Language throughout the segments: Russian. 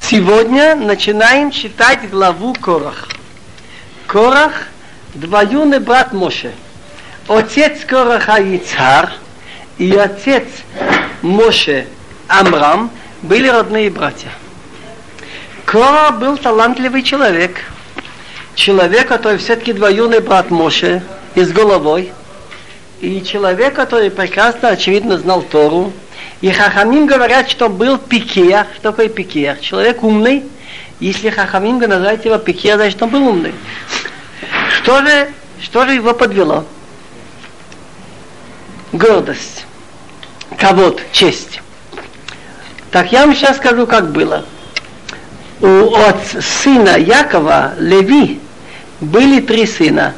Сегодня начинаем читать главу Корах. Корах – двоюный брат Моше. Отец Кораха Ицхар и отец Моше Амрам были родные братья. Кора был талантливый человек. Человек, который все-таки двоюный брат Моше и с головой. И человек, который прекрасно, очевидно, знал Тору – и Хахамим говорят, что был пикеях. Что такое пикеях? Человек умный. Если Хахамим называет его пикеях, значит он был умный. Что же, что же его подвело? Гордость. Кого-то, честь. Так я вам сейчас скажу, как было. У, от сына Якова, Леви, были три сына.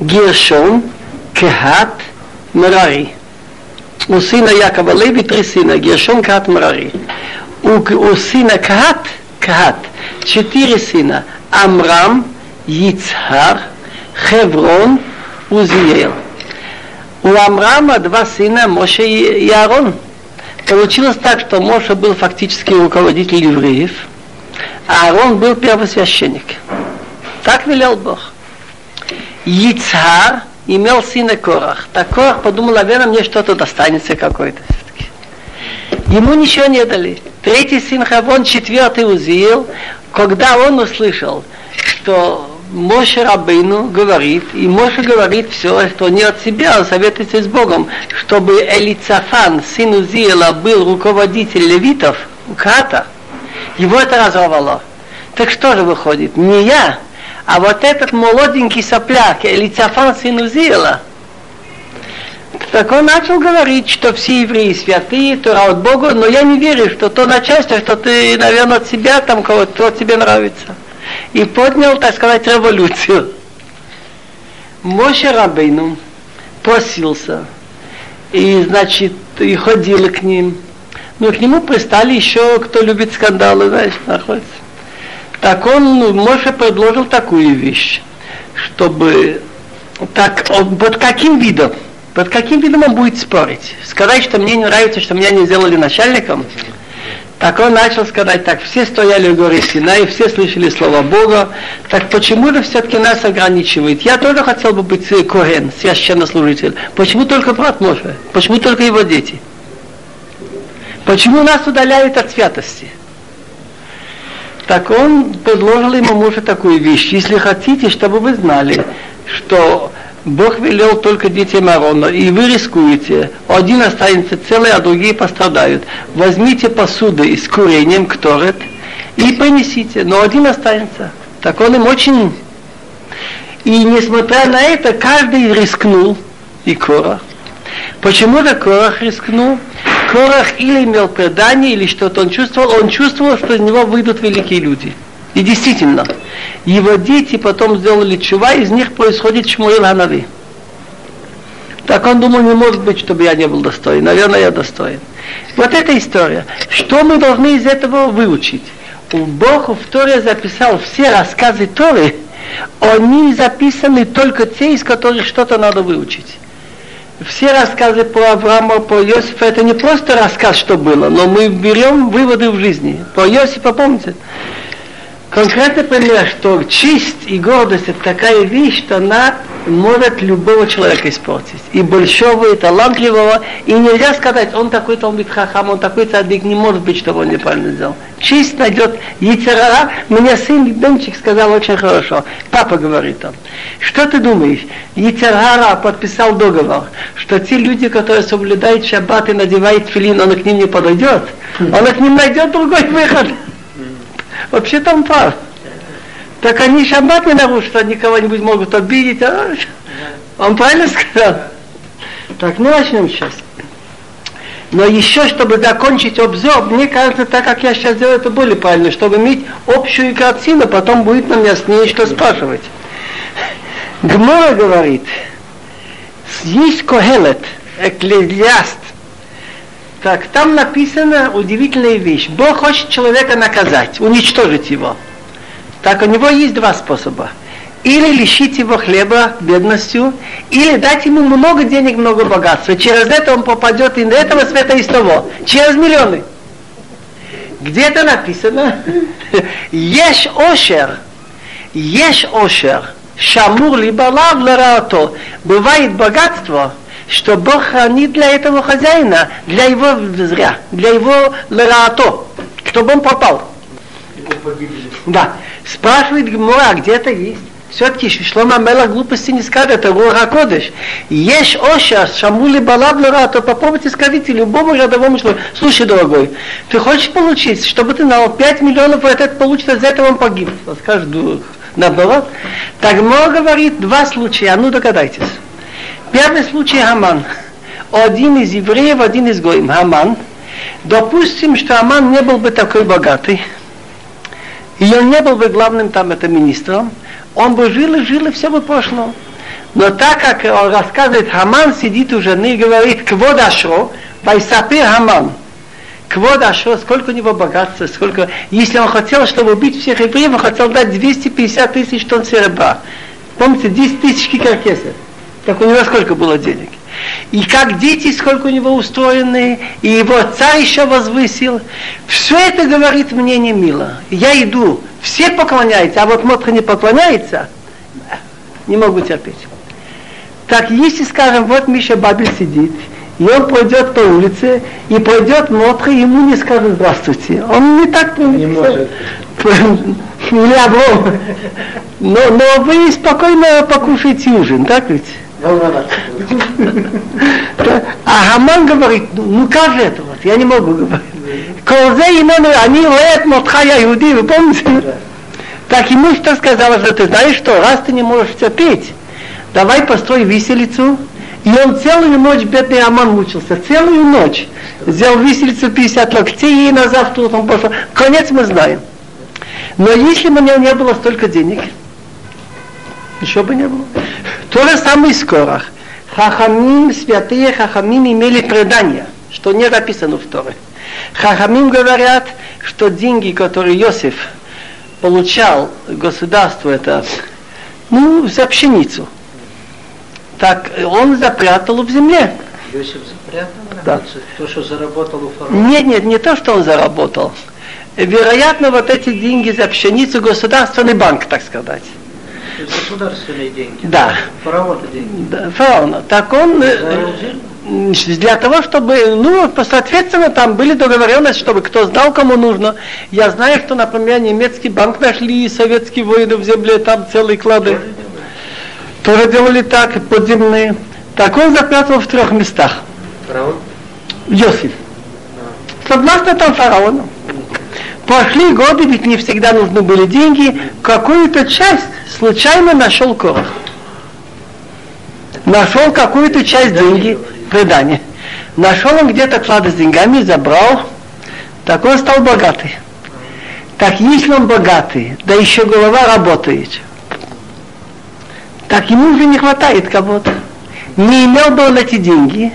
Гершон, Кехат, Мерари у сына Якова Леви три сына, Гершон, Кат, Мрари. У, у сына Кат, Кат, четыре сына, Амрам, Йицхар, Хеврон, Узиел. У Амрама два сына, Моше и Аарон. Получилось так, что Моше был фактически руководитель евреев, а Аарон был первосвященник. Так велел Бог. Йицхар – имел сына Корах. Так Корах подумал, наверное, мне что-то достанется все-таки. Ему ничего не дали. Третий сын Хавон, четвертый Узиил, когда он услышал, что Моше Рабейну говорит, и Моше говорит все, что не от себя, а советуется с Богом, чтобы Элицафан, сын Узиела, был руководитель левитов, Ката, его это разорвало. Так что же выходит? Не я, а вот этот молоденький сопляк, Элицафан сын Узиела, так он начал говорить, что все евреи святые, Тора от Бога, но я не верю, что то начальство, что ты, наверное, от себя там кого-то, тебе нравится. И поднял, так сказать, революцию. Моше Рабейну просился, и, значит, и ходил к ним. Но к нему пристали еще, кто любит скандалы, знаешь, находится. Так он, Моше предложил такую вещь, чтобы так, под каким видом, под каким видом он будет спорить? Сказать, что мне не нравится, что меня не сделали начальником? Так он начал сказать, так все стояли у горы Синай, все слышали слова Бога, так почему же все-таки нас ограничивает? Я тоже хотел бы быть Коген, священнослужитель. Почему только брат Моше? Почему только его дети? Почему нас удаляют от святости? Так он предложил ему мужу такую вещь. Если хотите, чтобы вы знали, что Бог велел только детям Аарона, и вы рискуете, один останется целый, а другие пострадают. Возьмите посуды с курением, кторет, и принесите, но один останется. Так он им очень... И несмотря на это, каждый рискнул, и Корах. Почему же Корах рискнул? Корах или имел предание, или что-то он чувствовал, он чувствовал, что из него выйдут великие люди. И действительно, его дети потом сделали чува, из них происходит Шмуил Ханави. Так он думал, не может быть, чтобы я не был достоин. Наверное, я достоин. Вот эта история. Что мы должны из этого выучить? Бог в Торе записал все рассказы Торы, они записаны только те, из которых что-то надо выучить все рассказы про Авраама, про Иосифа, это не просто рассказ, что было, но мы берем выводы в жизни. Про Иосифа, помните? Конкретный пример, что честь и гордость это такая вещь, что она может любого человека испортить. И большого, и талантливого. И нельзя сказать, он такой талмит хахам, он такой цадик, не может быть, что он неправильно сделал. Честь найдет Яцерара. Мне сын Бенчик сказал очень хорошо. Папа говорит он. Что ты думаешь? Яцерара подписал договор, что те люди, которые соблюдают шаббат и надевают филин, он к ним не подойдет. Он к ним найдет другой выход. Вообще там пар. Так они шаббат не нарушат, они кого-нибудь могут обидеть. А? Он правильно сказал? Так, ну начнем сейчас. Но еще, чтобы закончить обзор, мне кажется, так как я сейчас делаю, это более правильно, чтобы иметь общую картину, потом будет нам яснее, что спрашивать. Гмора говорит, есть Когелет, экклезиаст, так, там написана удивительная вещь. Бог хочет человека наказать, уничтожить его. Так у него есть два способа. или лишить его хлеба бедностью, или дать ему много денег, много богатства. Через это он попадет и на этого света, и с того. Через миллионы. Где это написано? Ешь ошер. Ешь ошер. Шамур либо лав лараато. Бывает богатство, что Бог хранит для этого хозяина, для его зря, для его лараато, чтобы он попал. Да. Спрашивает Гмора, а где это есть? Все-таки Шлома Мела глупости не скажет, это Руха Кодыш. Есть Оша, Шамули Балаблера, то попробуйте скажите любому рядовому человеку, слушай, дорогой, ты хочешь получить, чтобы ты на 5 миллионов этот получит, из этого он погиб. Скажет, наоборот. Так много говорит два случая, а ну догадайтесь. Первый случай Хаман. Один из евреев, один из гоим. Хаман. Допустим, что Аман не был бы такой богатый, и он не был бы главным там это министром, он бы жил и жил, и все бы пошло. Но так как он рассказывает, Хаман сидит у жены и говорит, квод ашро, вайсапир Хаман. Квод ашро, сколько у него богатства, сколько... Если он хотел, чтобы убить всех евреев, он хотел дать 250 тысяч тонн серебра. Помните, 10 тысяч кикаркесов. Так у него сколько было денег? И как дети, сколько у него устроены, и его царь еще возвысил. Все это говорит мне не мило. Я иду, все поклоняются, а вот Мотха не поклоняется, не могу терпеть. Так если, скажем, вот Миша Бабель сидит, и он пойдет по улице, и пойдет Мотха, ему не скажет здравствуйте. Он не так Не может. Но, но вы спокойно покушаете ужин, так ведь? А Хаман говорит, ну, ну как же это вот, я не могу говорить. Колзе именно, они лет Мотхая Иуди, вы помните? Так ему что сказала, что ты знаешь что, раз ты не можешь терпеть, давай построй виселицу. И он целую ночь, бедный Аман мучился, целую ночь. Взял виселицу 50 локтей и на завтра он пошел. Конец мы знаем. Но если бы у него не было столько денег, еще бы не было. То же самое с Корах. Хахамим, святые Хахамим имели предание, что не написано в Торе. Хахамим говорят, что деньги, которые Иосиф получал государство, это ну, за пшеницу, так он запрятал в земле. Иосиф запрятал? Да. То, что заработал у фараона? Нет, нет, не то, что он заработал. Вероятно, вот эти деньги за пшеницу государственный банк, так сказать. Государственные деньги. Да. Фараона деньги. Да, фараона. Так он э, Заложил? для того, чтобы, ну, соответственно, там были договоренности, чтобы кто знал, кому нужно. Я знаю, что, например, немецкий банк нашли, советские воины в земле, там целые клады. Тоже делали так, подземные. Так он запрятал в трех местах. Фараон? Йосиф. Согласно там фараону. Прошли годы, ведь не всегда нужны были деньги. Какую-то часть случайно нашел Корах. Нашел какую-то часть деньги, предание. Нашел он где-то клады с деньгами, забрал. Так он стал богатый. Так если он богатый, да еще голова работает, так ему уже не хватает кого-то. Не имел бы он эти деньги,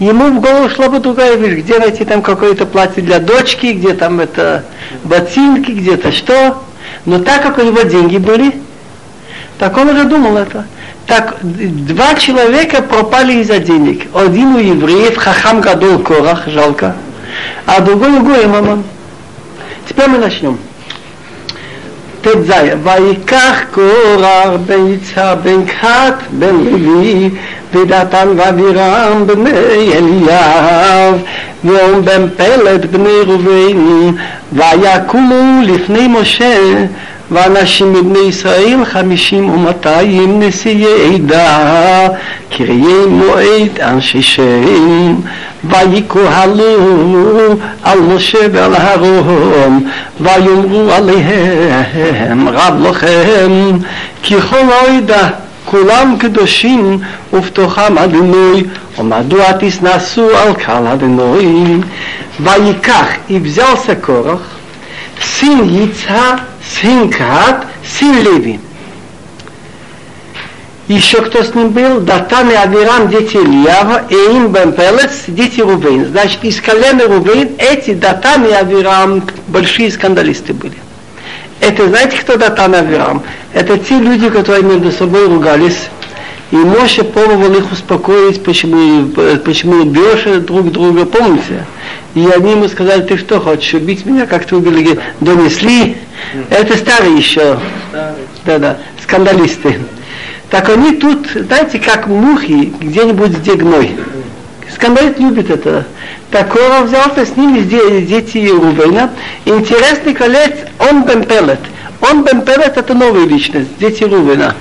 ему в голову шла бы другая вещь, где найти там какое-то платье для дочки, где там это ботинки, где-то что. Но так как у него деньги были, так он уже думал это. Так два человека пропали из-за денег. Один у евреев, Хахам Гадол Корах, жалко, а другой у Гоя Мамон. Теперь мы начнем. ט"ז, ויקח קורח בן יצהר בן קהת בן לוי ודתן ואבירם בני אליאב ואום בן פלט בני ראובן ויקומו לפני משה ואנשים מבני ישראל חמישים ומאתיים נשיאי עדה, קריי מועד אנשי שם, ויקהלו על משה ועל אהרון, ויאמרו עליהם רב לכם, כי כל העדה כולם קדושים ובתוכם אדינוי, ומדוע תשנסו על קהל אדינוי? ויקח יבזל סקורח, סין יצהר сын Леви. Еще кто с ним был? Датан и Авирам, дети Ильява, и им Бен Пелец, дети Рувейн. Значит, из колена Рувейн эти Датан и Авирам большие скандалисты были. Это знаете, кто Датан Авирам? Это те люди, которые между собой ругались. И Моше пробовал их успокоить, почему, почему бьешь друг друга, помните? И они ему сказали, ты что хочешь, убить меня, как ты убили, донесли. Это старые еще, да-да, скандалисты. Так они тут, знаете, как мухи где-нибудь где гной. Скандалист любит это. Так он взялся с ними дети Рубейна. Интересный колец, он бен Пелет. Он бен Пелет это новая личность, дети Рубейна.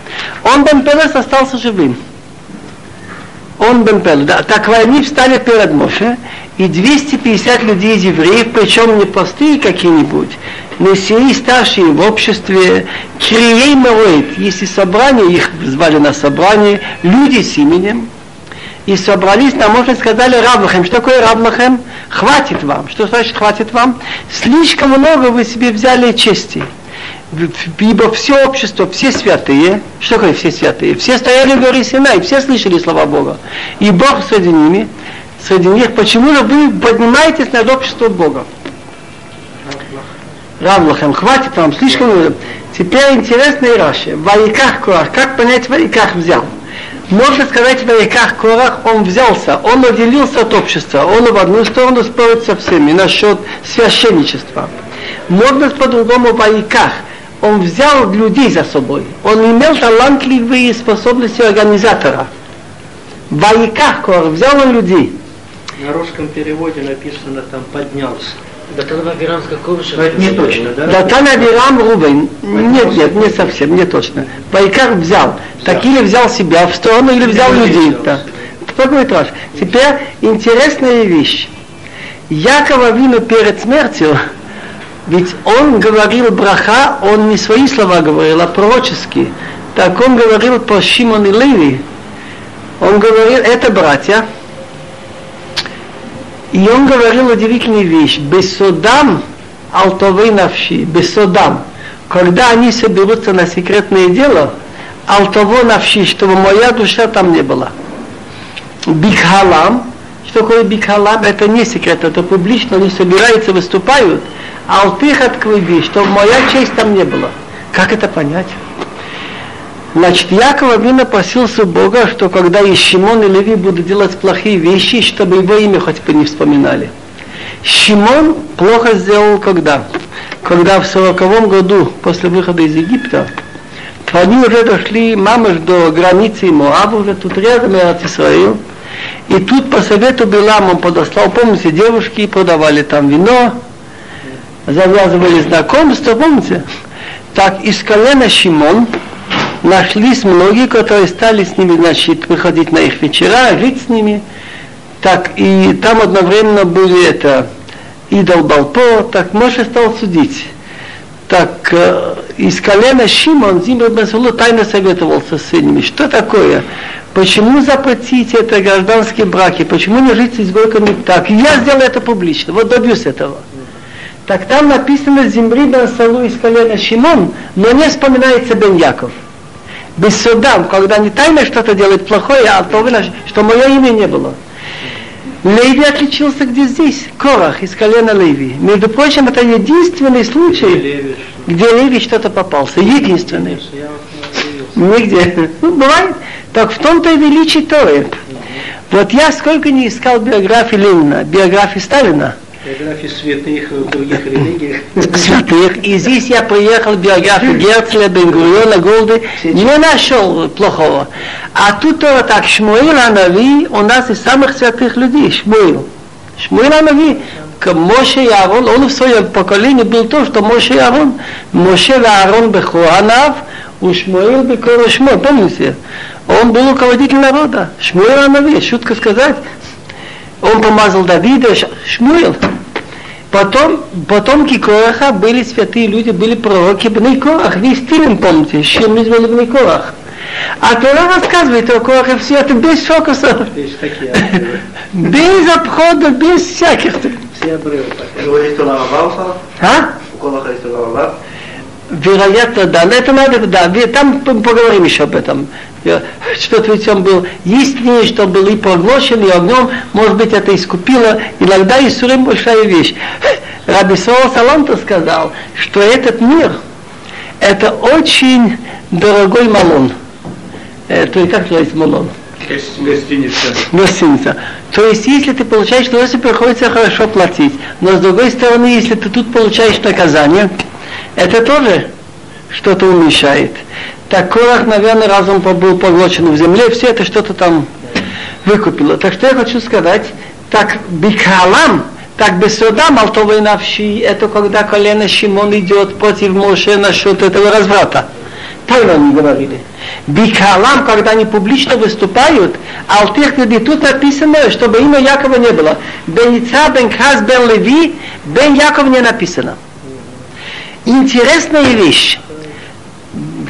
Он бен Пелет остался живым. Он бен Пелет. Да. Так они встали перед Моше, и 250 людей из евреев, причем не простые какие-нибудь, Мессии старшие в обществе, Кирией Моэд, если собрание, их звали на собрание, люди с именем, и собрались на Моше сказали Раблахем. Что такое Раблахем? Хватит вам. Что значит хватит вам? Слишком много вы себе взяли чести. Ибо все общество, все святые, что такое все святые? Все стояли в горе Синай, все слышали слова Бога. И Бог среди ними, среди них, почему же вы поднимаетесь над обществом Бога? Равлахем, хватит вам, слишком много. Теперь интересная Раши. Ваиках Корах. Как понять Ваиках взял? Можно сказать, Ваиках Корах он взялся, он отделился от общества, он в одну сторону спорит со всеми насчет священничества. Можно по-другому Ваиках. Он взял людей за собой. Он имел талантливые способности организатора. Ваиках Корах взял он людей. На русском переводе написано там поднялся. Датан Авирам с какого же? Это не точно, да? Датан Авирам Рубен. Нет, нет, не совсем, не точно. Вайкар взял. Так или взял себя в сторону, или взял людей. Да. Такой траж. Теперь интересная вещь. Якова Вину перед смертью, ведь он говорил браха, он не свои слова говорил, а пророческие. Так он говорил про Шимон и Леви. Он говорил, это братья, и он говорил удивительную вещь. Бесодам алтовый навши. Бесодам. Когда они соберутся на секретное дело, алтово навши, чтобы моя душа там не была. Бикхалам. Что такое бикхалам? Это не секрет, это публично, они собираются, выступают. Алтых от чтобы моя честь там не была. Как это понять? Значит, Яков Авина просился Бога, что когда и Шимон и Леви будут делать плохие вещи, чтобы его имя хоть бы не вспоминали. Шимон плохо сделал когда? Когда в сороковом году, после выхода из Египта, они уже дошли, мамаш, до границы Моаба, уже тут рядом от Израил. И тут по совету Белам он подослал, помните, девушки продавали там вино, завязывали знакомство, помните? Так, из колена Шимон, нашлись многие, которые стали с ними, значит, выходить на их вечера, жить с ними. Так, и там одновременно были это идол Балпо, так Моше стал судить. Так, э, из колена Шимон Зимбер Басулу тайно советовался с ними. Что такое? Почему запретить это гражданские браки? Почему не жить с изгойками так? Я сделаю это публично, вот добьюсь этого. Так там написано Зимбри Бен Салу из колена Шимон, но не вспоминается Бен Яков без суда, когда не тайно что-то делает плохое, а то что мое имя не было. Леви отличился где здесь, Корах из колена Леви. Между прочим, это единственный случай, где Леви что-то попался. Единственный. Нигде. Ну, бывает. Так в том-то и величие Торы. Вот я сколько не искал биографии Ленина, биографии Сталина, Биографии святых в других религиях. Святых. И здесь я приехал в биографию Герцля, Бенгуриона, Голды, не нашел плохого. А тут тоже так, Шмуил Анави у нас из самых святых людей, Шмуил. Шмуил Анави, Моше и Аарон, он в своем поколении был то, что Моше и Аарон, Моше и Аарон Бехуанав, у Шмуил Бекора Шмо, помните? Он был руководитель народа. Шмуил Анави, шутка сказать, он помазал Давида, Шмуил. Потом, потомки Кораха были святые люди, были пророки Бней Корах. Весь Тилин, помните, чем мы звали Бней Корах. А Тора рассказывает о Корахе все это без фокусов. Без обхода, без всяких. Все обрывы. Говорит, что Лававалфа? А? У Кораха есть? Вероятно, да. Но это надо, да. Там поговорим еще об этом. Что-то ведь он был яснее, что был и проглощен, и огнем. Может быть, это искупило. Иногда Исурим большая вещь. Раби Саол Саланта сказал, что этот мир, это очень дорогой малон. Э, то есть, как называется малон? Гостиница. Гостиница. То есть, если ты получаешь удовольствие, приходится хорошо платить. Но с другой стороны, если ты тут получаешь наказание, это тоже что-то уменьшает. Так Корах, наверное, разум был поглощен в земле, все это что-то там выкупило. Так что я хочу сказать, так Бикалам, так Бесода Малтовой Навши, это когда колено Шимон идет против Моше насчет этого разврата. Тайно они говорили. Бикалам, когда они публично выступают, Алтих тут написано, чтобы имя Якова не было. Беница бен Каз бен Леви, бен Яков не написано. Интересная вещь.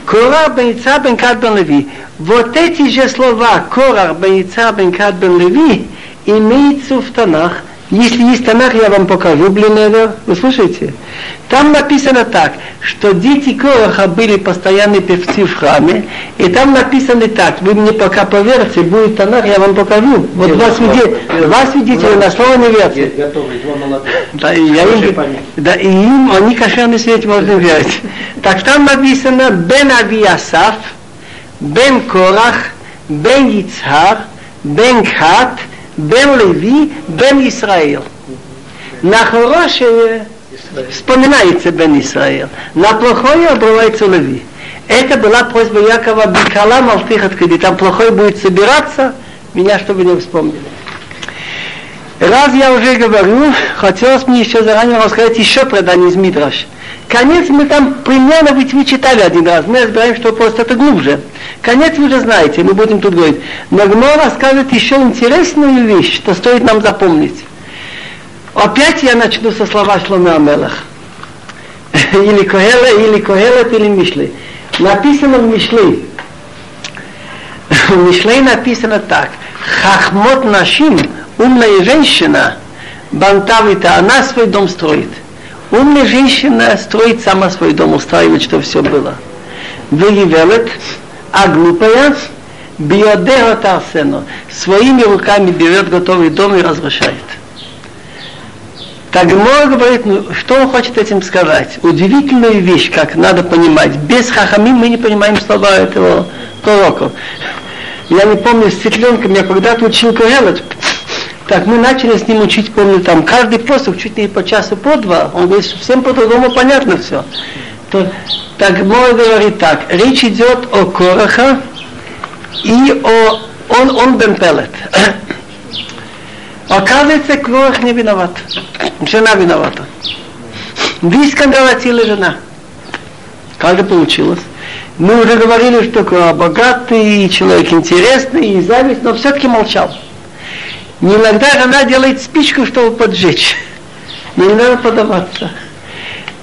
Корах бен Ица бен Кад бен Леви. Вот эти же слова Корах бен Ица бен Кад бен Леви имеются в Танах если есть Танах, я вам покажу, Блиневер. Вы слушаете? Там написано так, что дети Кораха были постоянные певцы в храме, и там написано так, вы мне пока поверьте, будет Танах, я вам покажу. Вот два, свидетеля, два свидетеля на слово не верьте. Да, и я им, да, и им, они кошерный свет можно верить. Так там написано Бен Авиасаф, Бен Корах, Бен Ицхар, Бен Хат, Бен Леви, Бен Исраил. На хорошее вспоминается Бен Исраил, на плохое обрывается Леви. Это была просьба Якова Бикала Малтихат, когда там плохой будет собираться, меня чтобы не вспомнили. Раз я уже говорю, хотелось мне еще заранее рассказать еще предание из Мидраш. Конец мы там примерно ведь вы читали один раз. Мы разбираем, что просто это глубже. Конец вы уже знаете, мы будем тут говорить. Но Гмо рассказывает еще интересную вещь, что стоит нам запомнить. Опять я начну со слова Шломе Амелах. или Когеле, или Когелет, или Мишли. Написано в Мишли. в Мишле написано так. Хахмот нашим, умная женщина, бантавита, она свой дом строит. Умная женщина строит сама свой дом, устраивает, чтобы все было. Выявляет, а глупая биодега тарсено. Своими руками берет готовый дом и разрушает. Так Гмор говорит, ну, что он хочет этим сказать? Удивительную вещь, как надо понимать. Без хахамим мы не понимаем слова этого пророка. Я не помню, с цыпленком я когда-то учил Курелот, так мы начали с ним учить, помню, там каждый посох чуть не по часу, по два. Он говорит, совсем по-другому понятно все. То, так Мой говорит так, речь идет о Короха и о он, он бен Пелет. Оказывается, Корох не виноват. Жена виновата. Вискан галатила жена. Как это получилось? Мы уже говорили, что богатый человек интересный и зависть, но все-таки молчал. Иногда жена делает спичку, чтобы поджечь. Но не надо подаваться.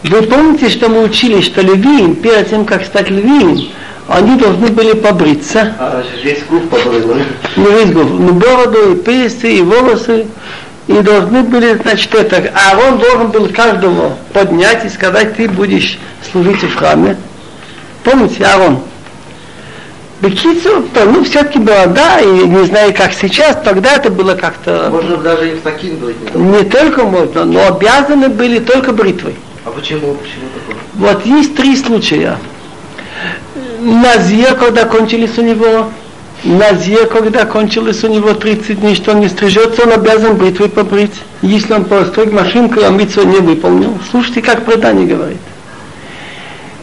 Вы помните, что мы учили, что левиим, перед тем, как стать левиим, они должны были побриться. А весь губ побрил, Не весь губ, но бороду, и пейсы, и волосы. И должны были, значит, это, а он должен был каждого поднять и сказать, ты будешь служить в храме. Помните, Аарон? Бекицу, ну, все-таки борода, и не знаю, как сейчас, тогда это было как-то... Можно даже и в таким быть. Не только можно, но обязаны были только бритвой. А почему? Почему такое? Вот есть три случая. Назир, когда кончились у него, Назир, когда кончилось у него 30 дней, что он не стрижется, он обязан бритвой побрить. Если он постриг машинку, а митцву не выполнил. Слушайте, как предание говорит.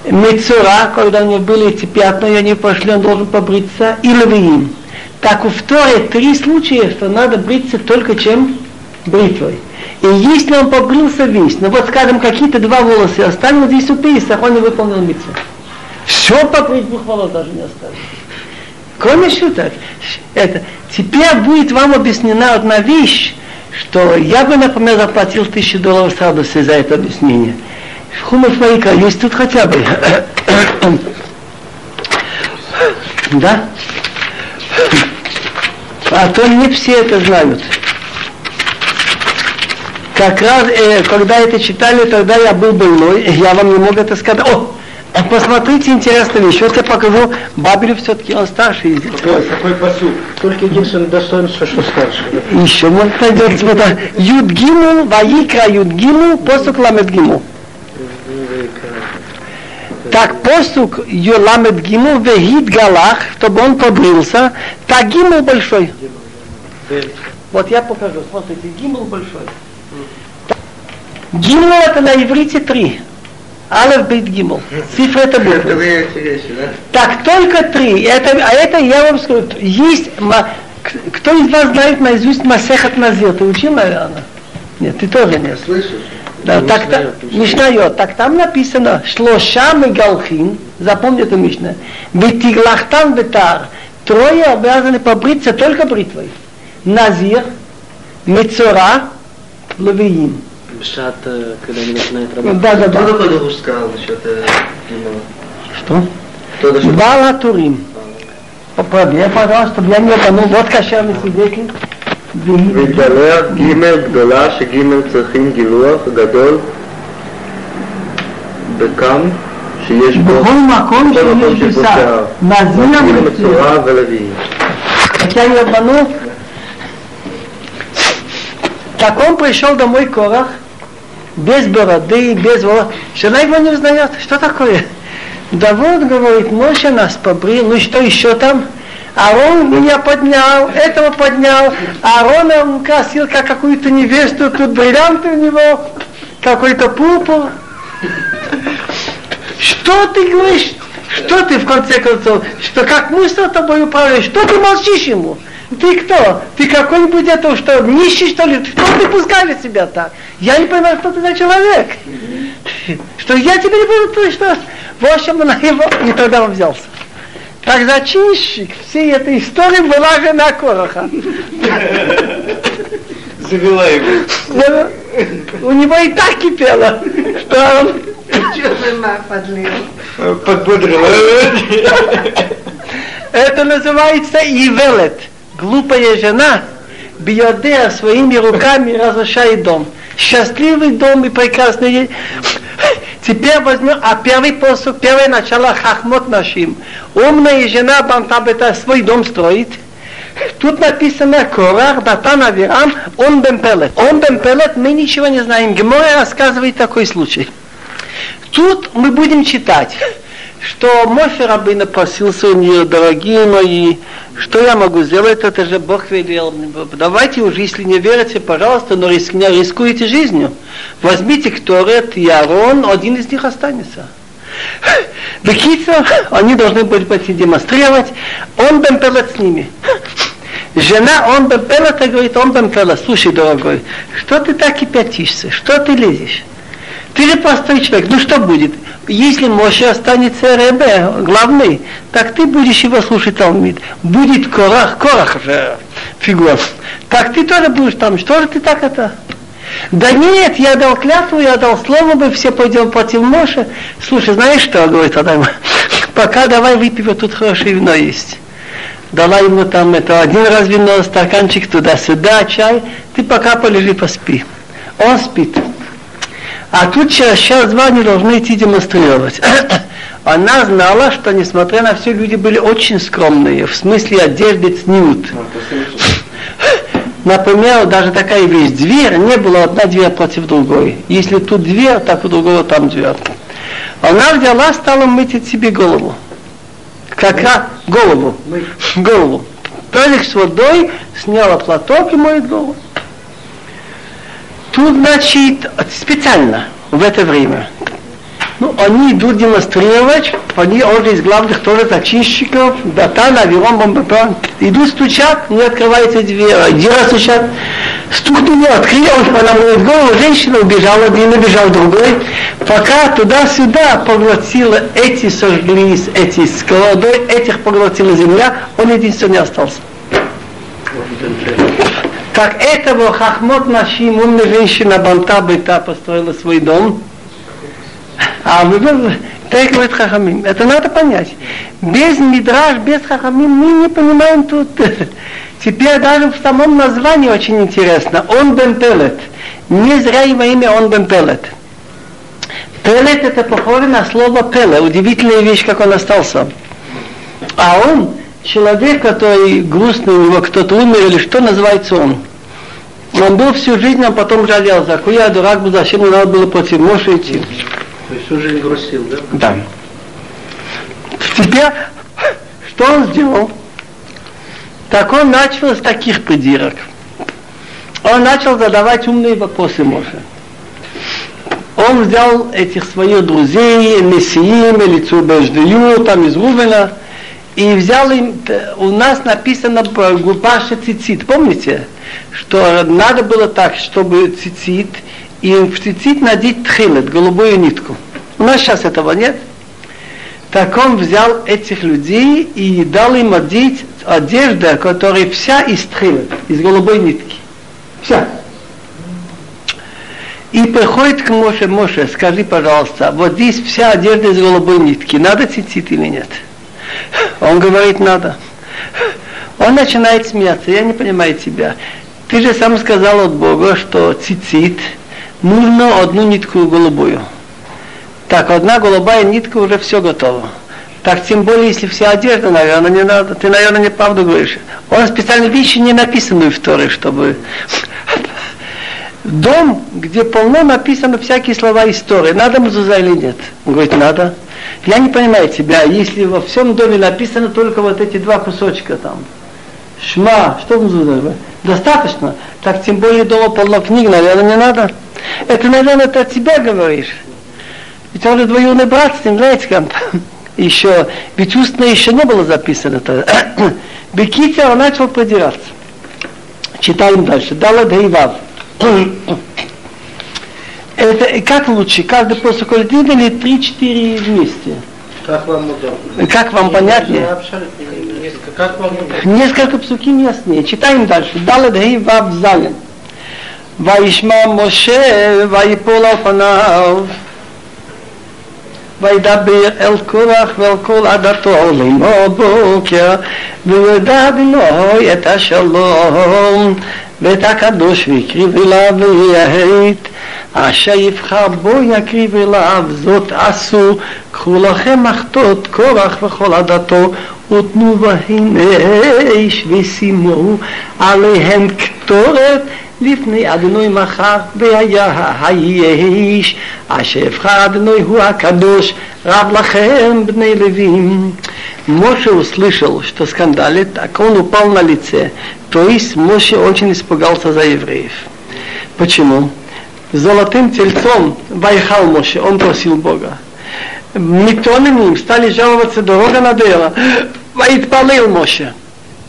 Мецура, когда у него были эти пятна, и они пошли, он должен побриться, и лавиим. Так у второй три случая, что надо бриться только чем? Бритвой. И если он побрился весь, ну вот скажем, какие-то два волоса оставил здесь у Пейсах, он не выполнил митцву. Все побрить двух волос даже не оставил. Кроме шуток, это, теперь будет вам объяснена одна вещь, что я бы, например, заплатил тысячу долларов сразу за это объяснение. Хумаш Вайка есть тут хотя бы. да? А то не все это знают. Как раз, э, когда это читали, тогда я был больной, я вам не мог это сказать. О, посмотрите интересную вещь. Вот я покажу, Бабелю все-таки он старший. Какой, какой посуд? Только единственное достоинство, что старше. Еще может найдется. Вот, Юд Гиму, Ваикра Юд Гиму, посук Ламет Гиму. Так посук Йоламет Гиму Вегид Галах, чтобы он побрился, так Гиму большой. Вот я покажу, смотрите, Гимл большой. Гимл это на иврите три. Алеф бит гимл. Цифра это буквы. Так, только три. Это, а это я вам скажу, есть, кто из вас знает наизусть Масехат Назир? Ты учил, наверное? Нет, ты тоже нет. Слышишь? Да, Ну, так, та- Мишнайот. Так там написано, шлошам и галхин, запомни это Мишна, бетиглахтан бетар, трое обязаны побриться только бритвой. Назир, Мецора, Лавиим. Бшат, э, когда они начинают работать. Да, да, Кто да. такой Дагуш сказал насчет э? Что? Кто насчет Бала Турим. Поправь, пожалуйста, чтобы я не обманул. Вот кошерный свидетель. מתגלה ג' גדולה שג' צריכים גילוח גדול בכם שיש בו בכל מקום בכל מקום שיש שיש בו בשר. שיער. נזיר נזיר ומצורע. מצורע ולוי. Так я не обманул. Так он пришел домой Корах, без бороды, без волос. Жена его не узнает. Что такое? Да вот, говорит, Моше нас побрил, ну что еще там? Арон меня поднял, этого поднял, Арона украсил как какую-то невесту, тут бриллианты у него, какой-то пурпур. Что ты говоришь? Что ты в конце концов? Что как мы с тобой управляешь? Что ты молчишь ему? Ты кто? Ты какой-нибудь это что, нищий что ли? Кто ты пускаешь себя так? Я не понимаю, что ты за человек. Что я тебе не буду, что? В общем, на его, и тогда он взялся. Так зачинщик всей этой истории была жена Короха. Завела его. У него и так кипело, что он Подбодрила. Это называется ивелет. Глупая жена бьет своими руками разрушает дом. Счастливый дом и прекрасный. Теперь возьмем, а первый посуд, первое начало хахмот нашим. Умная жена Бантабета свой дом строит. Тут написано Корах, Датан Авирам, он бемпелет. Он бемпелет, мы ничего не знаем. Гемора рассказывает такой случай. Тут мы будем читать, что Моше Рабына просился у нее, дорогие мои, что я могу сделать, это же Бог велел. Давайте уже, если не верите, пожалуйста, но риск, не рискуйте жизнью. Возьмите Кторет и Арон, один из них останется. Бекица, они должны были пойти демонстрировать, он бемпелет с ними. Жена, он бемпелет, говорит, он бемпелет, слушай, дорогой, что ты так кипятишься, что ты лезешь? Ты же простой человек, ну что будет? Если Моше останется Ребе, главный, так ты будешь его слушать Талмит. Будет Корах, Корах же фигура. Так ты тоже будешь там, что же ты так это? Да нет, я дал клятву, я дал слово, мы все пойдем против Моше. Слушай, знаешь что, говорит ему, пока давай выпьем, тут хорошее вино есть. Дала ему там это один раз вино, стаканчик туда-сюда, чай, ты пока полежи, поспи. Он спит. А тут через час-два они должны идти демонстрировать. Она знала, что несмотря на все, люди были очень скромные, в смысле одежды цнют. Например, даже такая вещь, дверь, не было одна дверь против другой. Если тут дверь, так у другого там дверь. Она взяла, стала мыть себе голову. Как раз голову. Голову. Тазик с водой, сняла платок и моет голову. Тут, значит, специально в это время. Ну, они идут демонстрировать, они, он из главных тоже зачинщиков, Датан, Авирон, Бомбапан, идут стучат, не открывается дверь, где стучат, стукнули, открыли, он она моет голову, женщина убежала, один убежал другой, пока туда-сюда поглотила, эти сожглись, эти с голодой, этих поглотила земля, он единственный остался. Так этого хахмот нашим умная женщина Банта Бета построила свой дом. А вы так говорит Хахамим. Это надо понять. Без мидраж, без Хахамим мы не понимаем тут. Теперь даже в самом названии очень интересно. Он бен Пелет. Не зря его имя он бен Пелет. Пелет это похоже на слово Пеле. Удивительная вещь, как он остался. А он человек, который грустный, у него кто-то умер или что называется он. Он был всю жизнь, а потом жалел, за я дурак был, зачем мне надо было против Моши идти. То есть всю жизнь грустил, да? Да. Теперь, что он сделал? Так он начал с таких придирок. Он начал задавать умные вопросы Моше. Он взял этих своих друзей, Мессиим, лицу Беждию, там из Рувена, и взял им, у нас написано Гупаша цицит, помните? Что надо было так, чтобы цицит, и в цицит надеть тхилет, голубую нитку. У нас сейчас этого нет. Так он взял этих людей и дал им одеть одежду, которая вся из тхилет, из голубой нитки. Вся. И приходит к Моше, Моше, скажи, пожалуйста, вот здесь вся одежда из голубой нитки, надо цицит или нет? Он говорит, надо. Он начинает смеяться, я не понимаю тебя. Ты же сам сказал от Бога, что цицит нужно одну нитку голубую. Так, одна голубая нитка уже все готово. Так, тем более, если вся одежда, наверное, не надо. Ты, наверное, неправду говоришь. Он специально вещи не написаны в Торе, чтобы... Дом, где полно написано всякие слова истории. Надо музуза или нет? Он говорит, надо. Я не понимаю тебя, если во всем доме написано только вот эти два кусочка там. Шма, что музуза? Достаточно. Так тем более дома полно книг, наверное, не надо. Это, наверное, ты от тебя говоришь. Ведь он же двоюродный брат с ним, знаете, как еще, ведь устно еще не было записано. Бекитя он начал продираться. Читаем дальше. Дала Дейвав. Это как лучше, каждый после один или три-четыре вместе? Как вам удобно? Как вам понятнее? Несколько. Как вам удобно? Несколько псуким яснее. Читаем дальше. Дала Дейвав Зален. וישמע משה ויפול על פניו וידבר אל קורח ואל כל עדתו לאמור בוקר וידע בנוי את השלום ואת הקדוש והקריב אליו ויהית אשר יבחר בו יקריב אליו זאת עשו. קחו לכם מחטות קורח וכל עדתו ותנו בהם אש ושימו עליהם קטורת לפני אדוני מחר והיה האיש. אשר יבחר אדוני הוא הקדוש Раблахем бней левим. Моше услышал, что скандалит, а он упал на лице. То есть Моше очень испугался за евреев. Почему? Золотым тельцом Байхал Моше, он просил Бога. Метонами стали жаловаться, дорога надоела. Воитпалил Моше.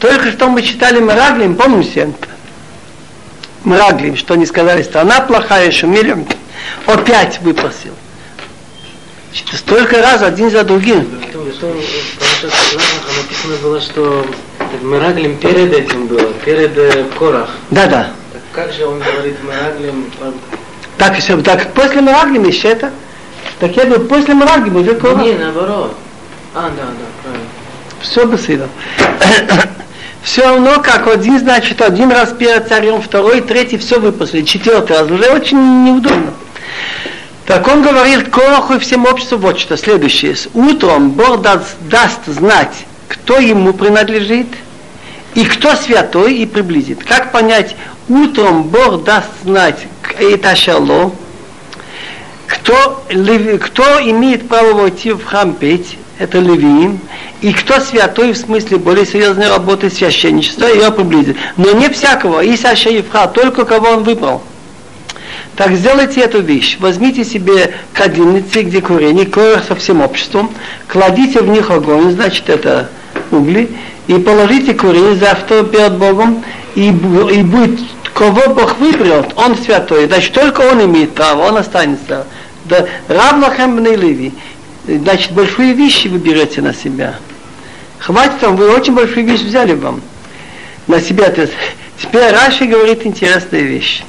Только что мы читали Мраглим, помните? Мраглим, что они сказали, страна плохая, шумили. Опять выпросил. Столько раз один за другим. написано было, что Мираглим перед этим было, перед э, Корах. Да, да. Так как же он говорит Мираглим? Так, все, так после Мираглим еще это. Так я говорю, после Мираглим уже Корах. Не, наоборот. А, да, да, правильно. Все беседа. Все равно, как один, значит, один раз перед царем, второй, третий, все выпустили, четвертый раз, уже очень неудобно. Так он говорит Короху и всем обществу вот что, следующее. Утром Бог даст, даст знать, кто ему принадлежит, и кто святой, и приблизит. Как понять, утром Бог даст знать, это шало, кто, кто имеет право войти в храм петь, это левиим, и кто святой в смысле более серьезной работы священничества, ее приблизит. Но не всякого, и Саша Евха, только кого он выбрал. Так сделайте эту вещь. Возьмите себе кадильницы, где курение, кое со всем обществом, кладите в них огонь, значит это угли, и положите курение завтра перед Богом, и, и будет, кого Бог выберет, он святой, значит только он имеет право, он останется. Да, Равлахем Леви значит, большие вещи вы берете на себя. Хватит вам, вы очень большую вещь взяли вам на себя. Теперь Раши говорит интересную вещь.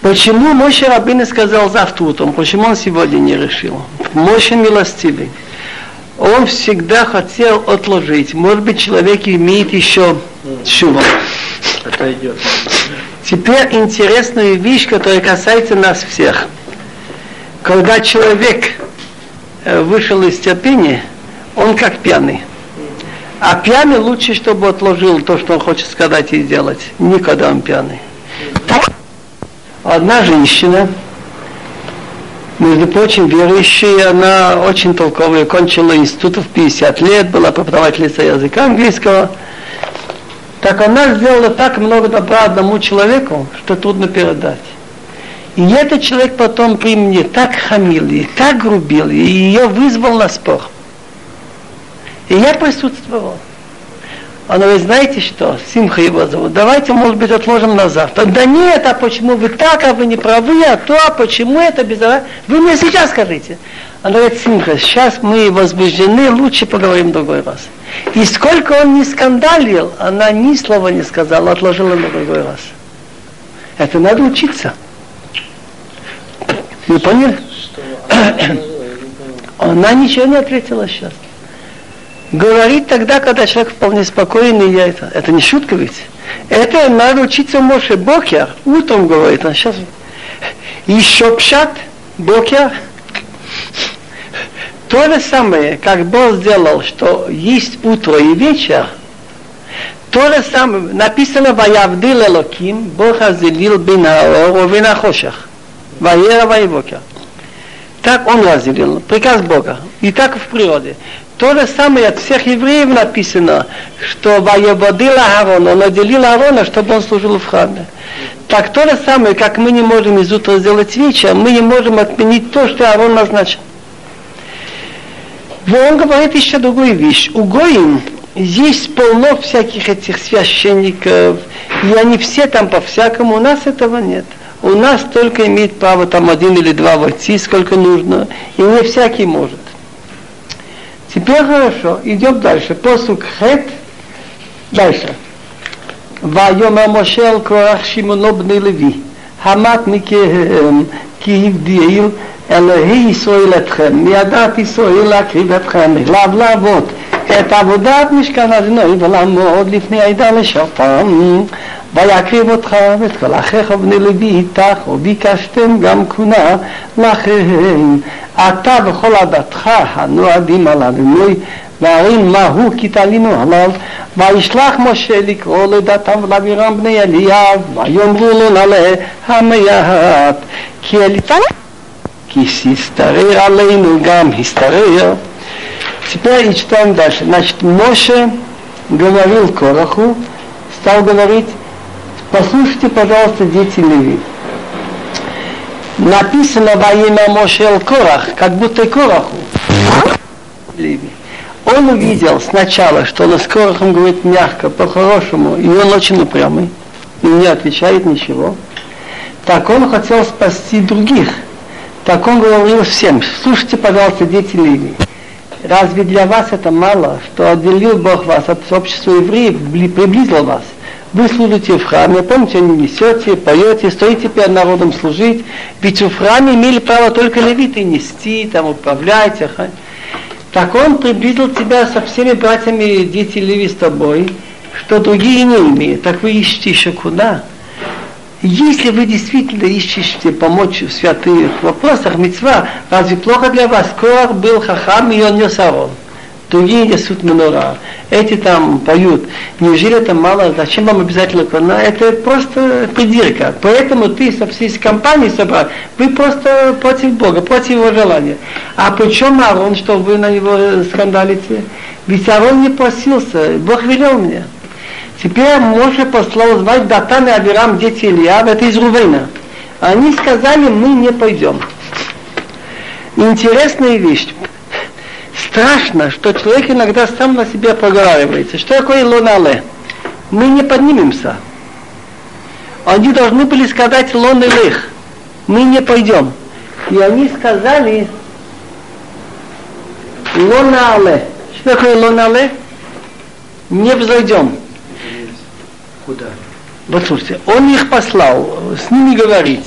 Почему Моше Рабин сказал завтра утром, почему он сегодня не решил? Моше милостивый. Он всегда хотел отложить. Может быть, человек имеет еще идет. Теперь интересная вещь, которая касается нас всех. Когда человек Э, вышел из терпения, он как пьяный. А пьяный лучше, чтобы отложил то, что он хочет сказать и сделать. Никогда он пьяный. Одна женщина Между прочим, верующая, она очень толковая, кончила институт в 50 лет, была преподавательницей языка английского. Так она сделала так много добра одному человеку, что трудно передать. И этот человек потом при мне так хамил, и так грубил, и ее вызвал на спор. И я присутствовал. Она говорит, знаете что, Симха его зовут, давайте, может быть, отложим на завтра. Да нет, а почему вы так, а вы не правы, а то, а почему это без... Вы мне сейчас скажите. Она говорит, Симха, сейчас мы возбуждены, лучше поговорим в другой раз. И сколько он не скандалил, она ни слова не сказала, отложила на другой раз. Это надо учиться. Вы поняли? Она ничего не ответила сейчас. Говорит тогда, когда человек вполне спокойный, я это, это не шутка ведь. Это надо учиться Моше Бокер. Утром говорит, а сейчас еще пшат Бокер. То же самое, как Бог сделал, что есть утро и вечер, то же самое, написано «Ваявдил Элоким, Бог разделил бин Аор и бин Ахошах». Ваера Ваевокер. Так он разделил, приказ Бога. И так в природе. То же самое от всех евреев написано, что воеводил Аарон, он отделил Аарона, чтобы он служил в храме. Так то же самое, как мы не можем из утра сделать вечер, мы не можем отменить то, что Аарон назначил. Он говорит еще другую вещь. У Гоим есть полно всяких этих священников, и они все там по-всякому, у нас этого нет. У нас только имеет право там один или два войти, сколько нужно, и не всякий может. Теперь хорошо, идем дальше. Посук хет, дальше. ויאמר משה אל קורח שמעונו בני לוי, המת מכם כי הבדיל אלוהי ישראל אתכם, מידת ישראל להקריב אתכם, אליו לעבוד את עבודת משכן אדוני ולעמוד לפני העדה לשרתם ויקריב אותך ואת כל אחיך ובני לוי איתך וביקשתם גם כהונה לכם אתה וכל עדתך הנועדים על אדוני והרים מהו כי תלינו עליו וישלח משה לקרוא לדתם ולאבירם בני אליאב ויאמרו לו נעלה המעט כי אליתן כי הסתרר עלינו גם הסתרר Теперь читаем дальше. Значит, Моше говорил Короху, стал говорить, послушайте, пожалуйста, дети Леви. Написано во имя Мошел Корах, как будто Короху. Леви. Он увидел сначала, что он с Корохом говорит мягко, по-хорошему, и он очень упрямый, и не отвечает ничего. Так он хотел спасти других. Так он говорил всем, слушайте, пожалуйста, дети Леви. Разве для вас это мало, что отделил Бог вас от общества евреев, приблизил вас? Вы служите в храме, помните, не несете, поете, стоите перед народом служить. Ведь в храме имели право только левиты нести, там управлять. Так он приблизил тебя со всеми братьями, дети Леви с тобой, что другие не имеют. Так вы ищете еще куда? Если вы действительно ищете помочь в святых вопросах, мецва, разве плохо для вас? Кор был хахам, и он нес арон. Другие несут минора. Эти там поют. Неужели это мало? Зачем вам обязательно кона? Это просто придирка. Поэтому ты со всей компанией собрал. Вы просто против Бога, против его желания. А почему Арон, что вы на него скандалите? Ведь Арон не просился. Бог велел мне. Теперь Моше послал звать Датан и Авирам, дети Илья, это из Рувейна. Они сказали, мы не пойдем. Интересная вещь. Страшно, что человек иногда сам на себя проговаривается. Что такое лонале? Мы не поднимемся. Они должны были сказать лон лех. Мы не пойдем. И они сказали лонале. Что такое лонале? Не взойдем. Куда? Вот слушайте, он их послал, с ними говорить.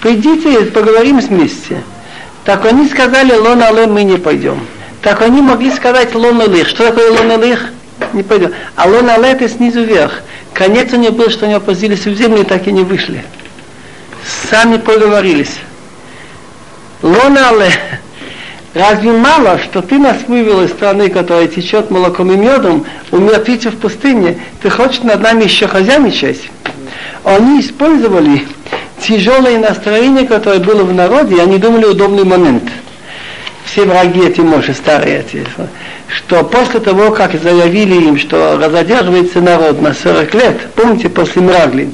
Придите, поговорим вместе. Так они сказали, лон але мы не пойдем. Так они могли сказать лон алых. Что такое лон алых? Не пойдем. А лон але это снизу вверх. Конец у него был, что они опустились в землю и так и не вышли. Сами поговорились. Лон але. Разве мало, что ты нас вывел из страны, которая течет молоком и медом, умертвиться в пустыне, ты хочешь над нами еще хозяйничать? Они использовали тяжелое настроение, которое было в народе, они думали удобный момент. Все враги эти Моши, старые эти, что после того, как заявили им, что разодерживается народ на 40 лет, помните, после Мрагли,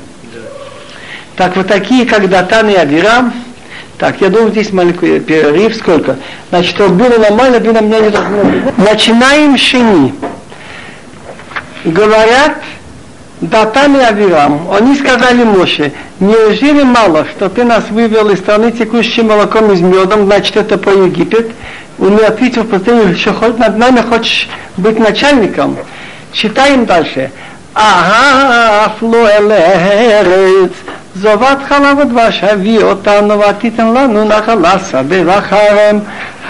так вот такие, как Датан и Авирам, так, я думаю, здесь маленький перерыв, сколько? Значит, что было нормально, вы на меня не должны. Начинаем шини. Говорят, Датан и Авирам, они сказали Моше, неужели мало, что ты нас вывел из страны текущим молоком и с медом, значит это по Египет, он мне ответил, что что хоть над нами хочешь быть начальником. Читаем дальше. Ага, фло элерец, זבת חלב ודבש הביא אותנו ותיתן לנו נחלה שדה וחרם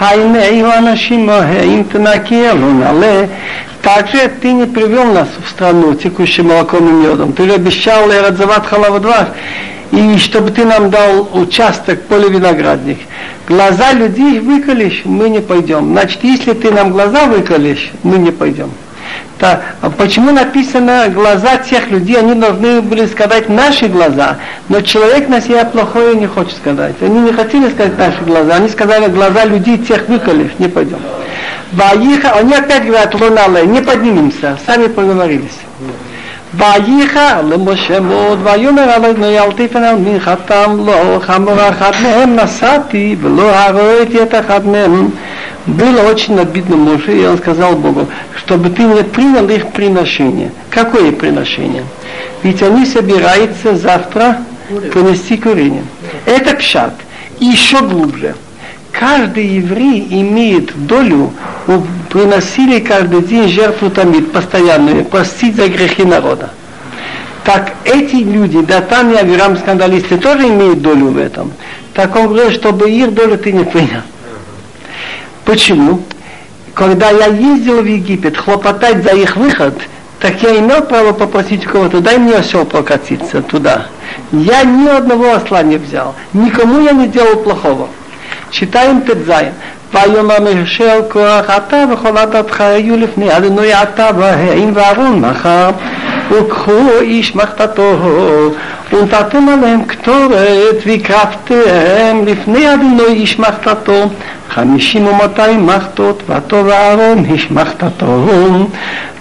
היינו אנשים מוהים תנקי נעלה также ты не привел нас в страну, текущим молоком и медом. Ты же обещал Эрадзават Халавадвар, и чтобы ты нам дал участок поле виноградник. Глаза людей выколешь, мы не пойдем. Значит, если ты нам глаза выколешь, мы не пойдем. Так, а почему написано глаза тех людей, они должны были сказать наши глаза, но человек на себя плохое не хочет сказать. Они не хотели сказать наши глаза, они сказали глаза людей тех выколев, не пойдем. Ваиха, они опять говорят, лунале, не поднимемся, сами поговорились. וייחר למשה מאוד ויאמר עלינו אל תפן על מנחתם לא חמור אחת מהם נשאתי ולא הראיתי את אחד מהם было очень обидно Моше, и он сказал Богу, чтобы ты не принял их приношение. Какое приношение? Ведь они собираются завтра принести курение. Это пшат. И еще глубже. Каждый еврей имеет долю, приносили каждый день жертву тамид, постоянную, простить за грехи народа. Так эти люди, Датан и Авирам скандалисты, тоже имеют долю в этом. Так он говорит, чтобы их долю ты не принял. Почему? Когда я ездил в Египет хлопотать за их выход, так я имел право попросить кого-то, дай мне осел прокатиться туда. Я ни одного осла не взял, никому я не делал плохого. Читаем Тедзайн. ויאמר משה כוח אתה וכל עדתך היו לפני אדוני אתה והאם ואהרון מחר וקחו איש מחתתו ונתתם עליהם קטורת והקרבתם לפני אדוני איש מחתתו חמישים ומאתיים מחתות וטוב אהרון איש מחתתו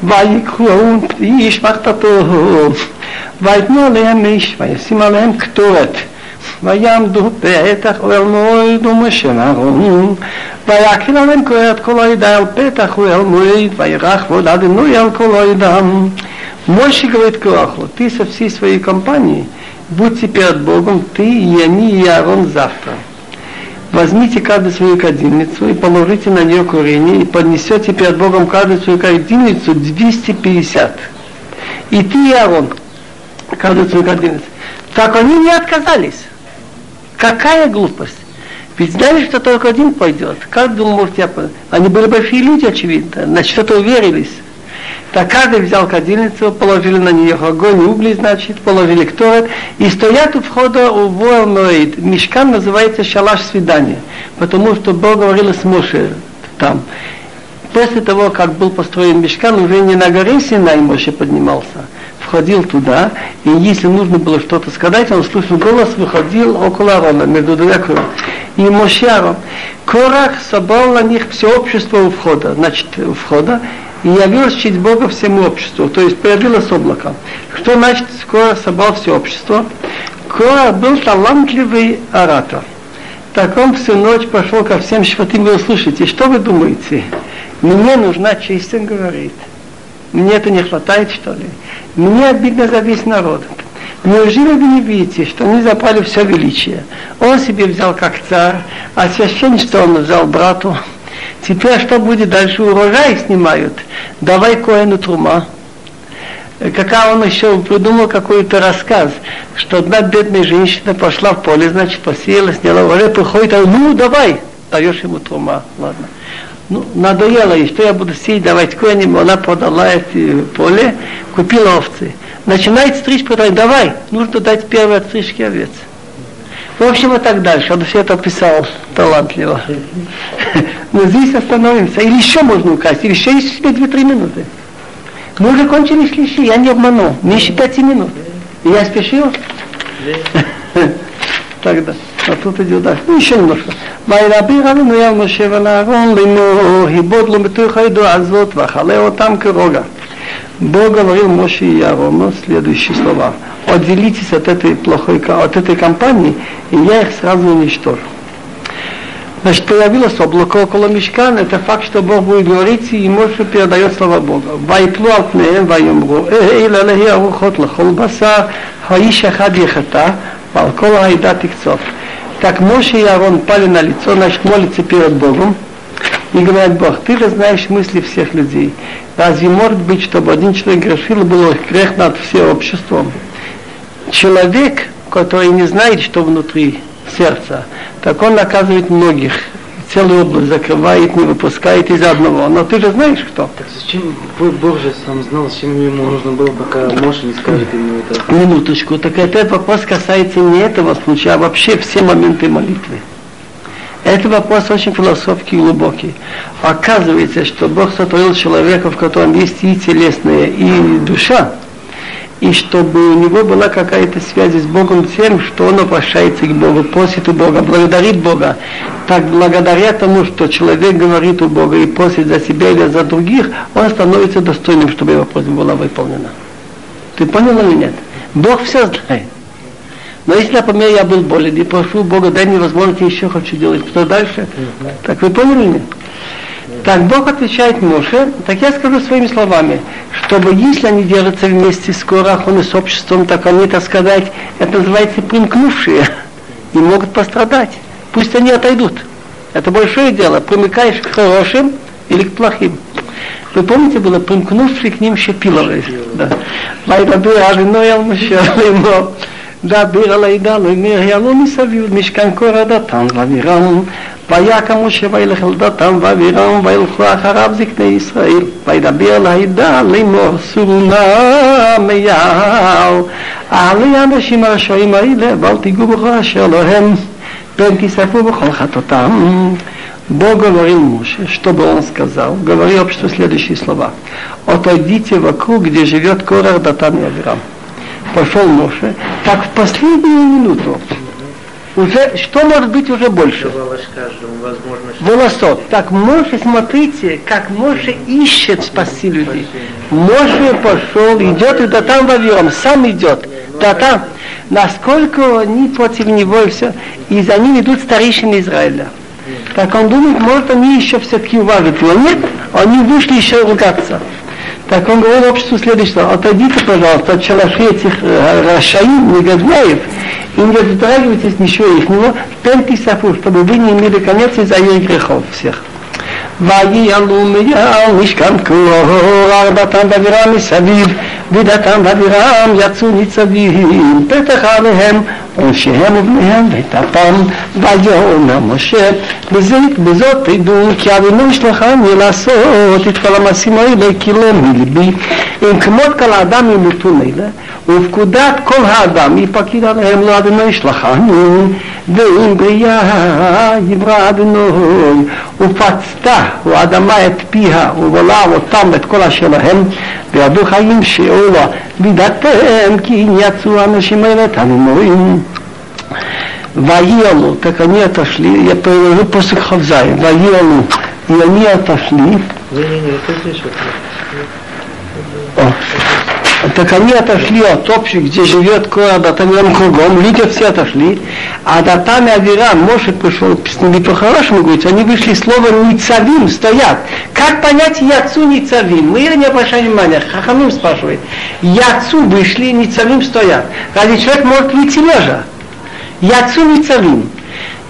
ויקחו איש מחתתו ויתנו עליהם איש וישים עליהם קטורת ויעמדו פתח אוהל מועד ומשה אהרון ויקל עליהם כהת כל העדה על פתח אוהל מועד וירח ועוד אדינוי על כל העדם Мойши говорит Кораху, ты со всей своей компанией будьте перед Богом, ты и они, и Аарон завтра. Возьмите каждую свою кадильницу и положите на нее курение, и поднесете перед Богом каждую свою кадильницу 250. И ты, и Аарон, каждую свою кадильницу. Так они не отказались. Какая глупость. Ведь знали, что только один пойдет. Как думал, может, я... Они были большие люди, очевидно. На что-то уверились. Так каждый взял кадильницу, положили на нее огонь угли, значит, положили кторет, и стоят у входа у Воэлмоид. Мешкан называется шалаш свидания, потому что Бог говорил с Моше там. После того, как был построен мешкан, уже не на горе Синай Моше поднимался, входил туда, и если нужно было что-то сказать, он слышал голос, выходил около Арона, между двумя кровями. И Моше Арон. Корах собрал на них все общество у входа, значит, у входа, и явилось честь Бога всему обществу, то есть появилось облако. Что значит скоро собрал все общество? Кора был талантливый оратор. Так он всю ночь пошел ко всем и говорил, слушайте, что вы думаете? Мне нужна честь, он говорит. Мне это не хватает, что ли? Мне обидно за весь народ. Неужели вы не видите, что они забрали все величие? Он себе взял как царь, а священничество он взял брату. Теперь что будет дальше? Урожай снимают. Давай Коэну Трума. Какая он еще придумал какой-то рассказ, что одна бедная женщина пошла в поле, значит, посеяла, сняла урожай, приходит, а ну давай, даешь ему трума, ладно. Ну, надоело ей, что я буду сеять, давать коням, она продала эти поле, купила овцы. Начинает стричь, продавать, давай, нужно дать первые отстрижки овец. В общем, и так дальше. Он все это описал талантливо. Но здесь остановимся. Или еще можно украсть, или еще есть себе 2-3 минуты. Мы уже кончили шлищи, я не обманул. Меньше пяти минут. И я спешил. тогда. А тут идет дальше. Ну, еще немножко. וידבר אבינו אל משה ולאהרון לאמור, היבוד לו מתוך העדו הזאת ואכלה אותם כרוגע. Бог говорил Моше и Аарону следующие слова. Отделитесь от этой плохой, от этой компании, и я их сразу уничтожу. Значит, появилось облако около мешкана, это факт, что Бог будет говорить, и Моше передает слова Бога. Вайплу алтнеем вайомру, эй лалехи арухот лахол баса, хаиша хадихата, валкола айда тикцов. Так Моше и Арон пали на лицо, значит, молятся перед Богом, и говорят, Бог, ты же знаешь мысли всех людей. Разве может быть, чтобы один человек грешил, был грех над всем обществом? Человек, который не знает, что внутри сердца, так он наказывает многих. Целую область закрывает, не выпускает из одного. Но ты же знаешь, кто. Так зачем Бог, же сам знал, зачем ему нужно было, пока Моше не скажет ему это? Минуточку. Так этот вопрос касается не этого случая, а вообще все моменты молитвы. Это вопрос очень философский и глубокий. Оказывается, что Бог сотворил человека, в котором есть и телесное, и душа, и чтобы у него была какая-то связь с Богом тем, что он обращается к Богу, просит у Бога, благодарит Бога. Так благодаря тому, что человек говорит у Бога и просит за себя или за других, он становится достойным, чтобы его просьба была выполнена. Ты понял или нет? Бог все знает. Но если, например, я был болен и прошу Бога, дай мне возможность, я еще хочу делать, что дальше? Так вы поняли меня? Так Бог отвечает Моше, так я скажу своими словами, чтобы если они держатся вместе с Корахом и с обществом, так они, так сказать, это называется примкнувшие и могут пострадать. Пусть они отойдут. Это большое дело. Примыкаешь к хорошим или к плохим. Вы помните, было примкнувший к ним Шепиловый. Да. וידבר אבינו אל משה לאמור דבר על העדה לא אומר יעלו מסביב משכן כה דתם ואבירם ויקם משה וילך אל דתם ואבירם וילכו אחריו זקני ישראל וידבר על העדה לאמור סורו נא מיעל על האנשים הרשעים האלה ואל תיגעו בכל אשר לא הם פן תיספו בכל חטאותם Бог говорил Моше, чтобы он сказал, говори обществу следующие слова. Отойдите вокруг, где живет Корах, Датан и Авирам пошел Моше, так в последнюю минуту уже, что может быть уже больше? Волосок. Так Моше, смотрите, как Моше ищет спасти людей. Моше пошел, идет и да там вовьем, сам идет. Да там. Насколько они против него и все. И за ним идут старейшины Израиля. Так он думает, может они еще все-таки уважат его. Нет, они вышли еще ругаться. Так он говорил обществу следующее, отойдите, пожалуйста, от шалаши этих э, рашаим, негодяев, и не затрагивайтесь ничего их него, пенти сафу, чтобы вы не имели конец из-за их грехов всех. ויעלו מיעל משכן קור, ארבעתם באווירם מסביב, ודתם באווירם יצאו ניצבים, פתח עליהם עונשיהם ובניהם וטפם, ויאמר משה, בזאת, בזאת תדעו כי אבינו ישלחני לעשות את כל המעשים האלה כי לא מלבי. אם כמות כל האדם ימותו אלה, ופקודת כל האדם יפקיד עליהם לא אבינו ישלחני, ואם בריאה יברא אבינו, ופצתה הוא האדמה את פיה, ובלע אותם את כל אשר להם, וידעו חיים שלו, וידעתם כי אם יצאו האנשים האלה תמימורים. ויעלו, תקני התשליט, יפררו פוסק כ"ז, ויעלו, יוני התשליט. Так они отошли от общих, где живет Кора Датамирам кругом, люди все отошли, а Датам и Авирам, может, пришел ними по-хорошему говорить, они вышли словом Ницавим, стоят. Как понять Яцу Ницавим? Мы не обращаем внимания, Хахамим спрашивает. Яцу вышли, Ницавим стоят. Разве человек может выйти лежа? Яцу Ницавим.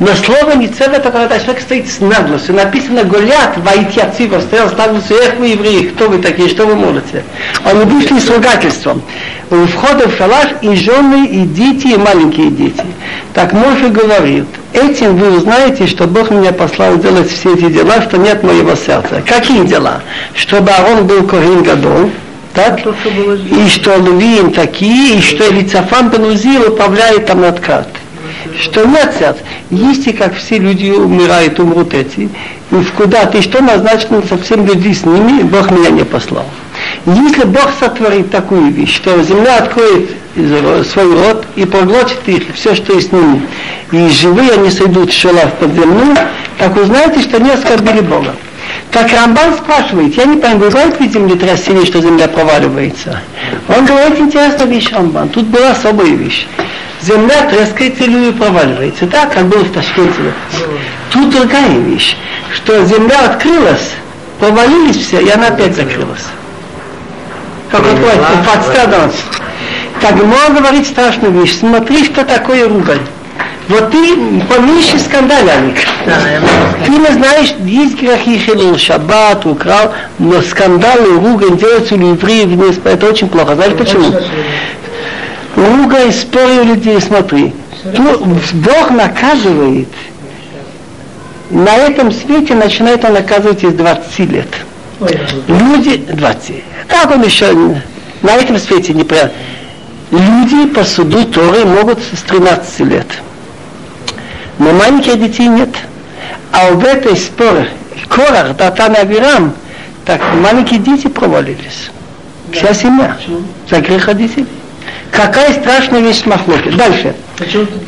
Но слово Ницев это когда человек стоит с наглостью. Написано Голят, войти отцива, стоял с наглостью, эх вы евреи, кто вы такие, что вы можете? Они вышли с ругательством. У входа в шалаш и жены, и дети, и маленькие дети. Так Моше говорит, этим вы узнаете, что Бог меня послал делать все эти дела, что нет моего сердца. Какие дела? Чтобы Арон был Корин Гадол, так? То, что. И что Левиим такие, и что Лицафан Бенузил управляет там над картой что сердца. Если как все люди умирают, умрут эти, и в куда ты что назначено совсем люди с ними, Бог меня не послал. Если Бог сотворит такую вещь, что земля откроет свой род и проглотит их, все, что есть с ними. И живые они сойдут в шалав подземную, так узнаете, что они оскорбили Бога. Так Рамбан спрашивает, я не понимаю, бывает ли землетрясение, что земля проваливается? Он говорит интересную вещь, Рамбан. Тут была особая вещь. Земля трескается или проваливается, да, как было в Ташкенте. Тут другая вещь, что земля открылась, провалились все, и она опять закрылась. Как открывается, подстрадалась. Так можно говорить страшную вещь. Смотри, что такое ругань. Вот ты поменьше скандалярник. Ты не знаешь, есть грехи хилил, шаббат, украл, но скандалы, ругань делаются у евреев вниз, это очень плохо. Знаешь почему? Спори у людей, смотри. Бог наказывает. На этом свете начинает он наказывать из 20 лет. Люди, 20. Как он еще на этом свете не про... Люди по суду Торы могут с 13 лет. Но маленьких детей нет. А в этой споре Корах, Датан и Авирам, так маленькие дети провалились. Вся семья. За грех родителей. Какая страшная вещь махлоки. Дальше. Почему тут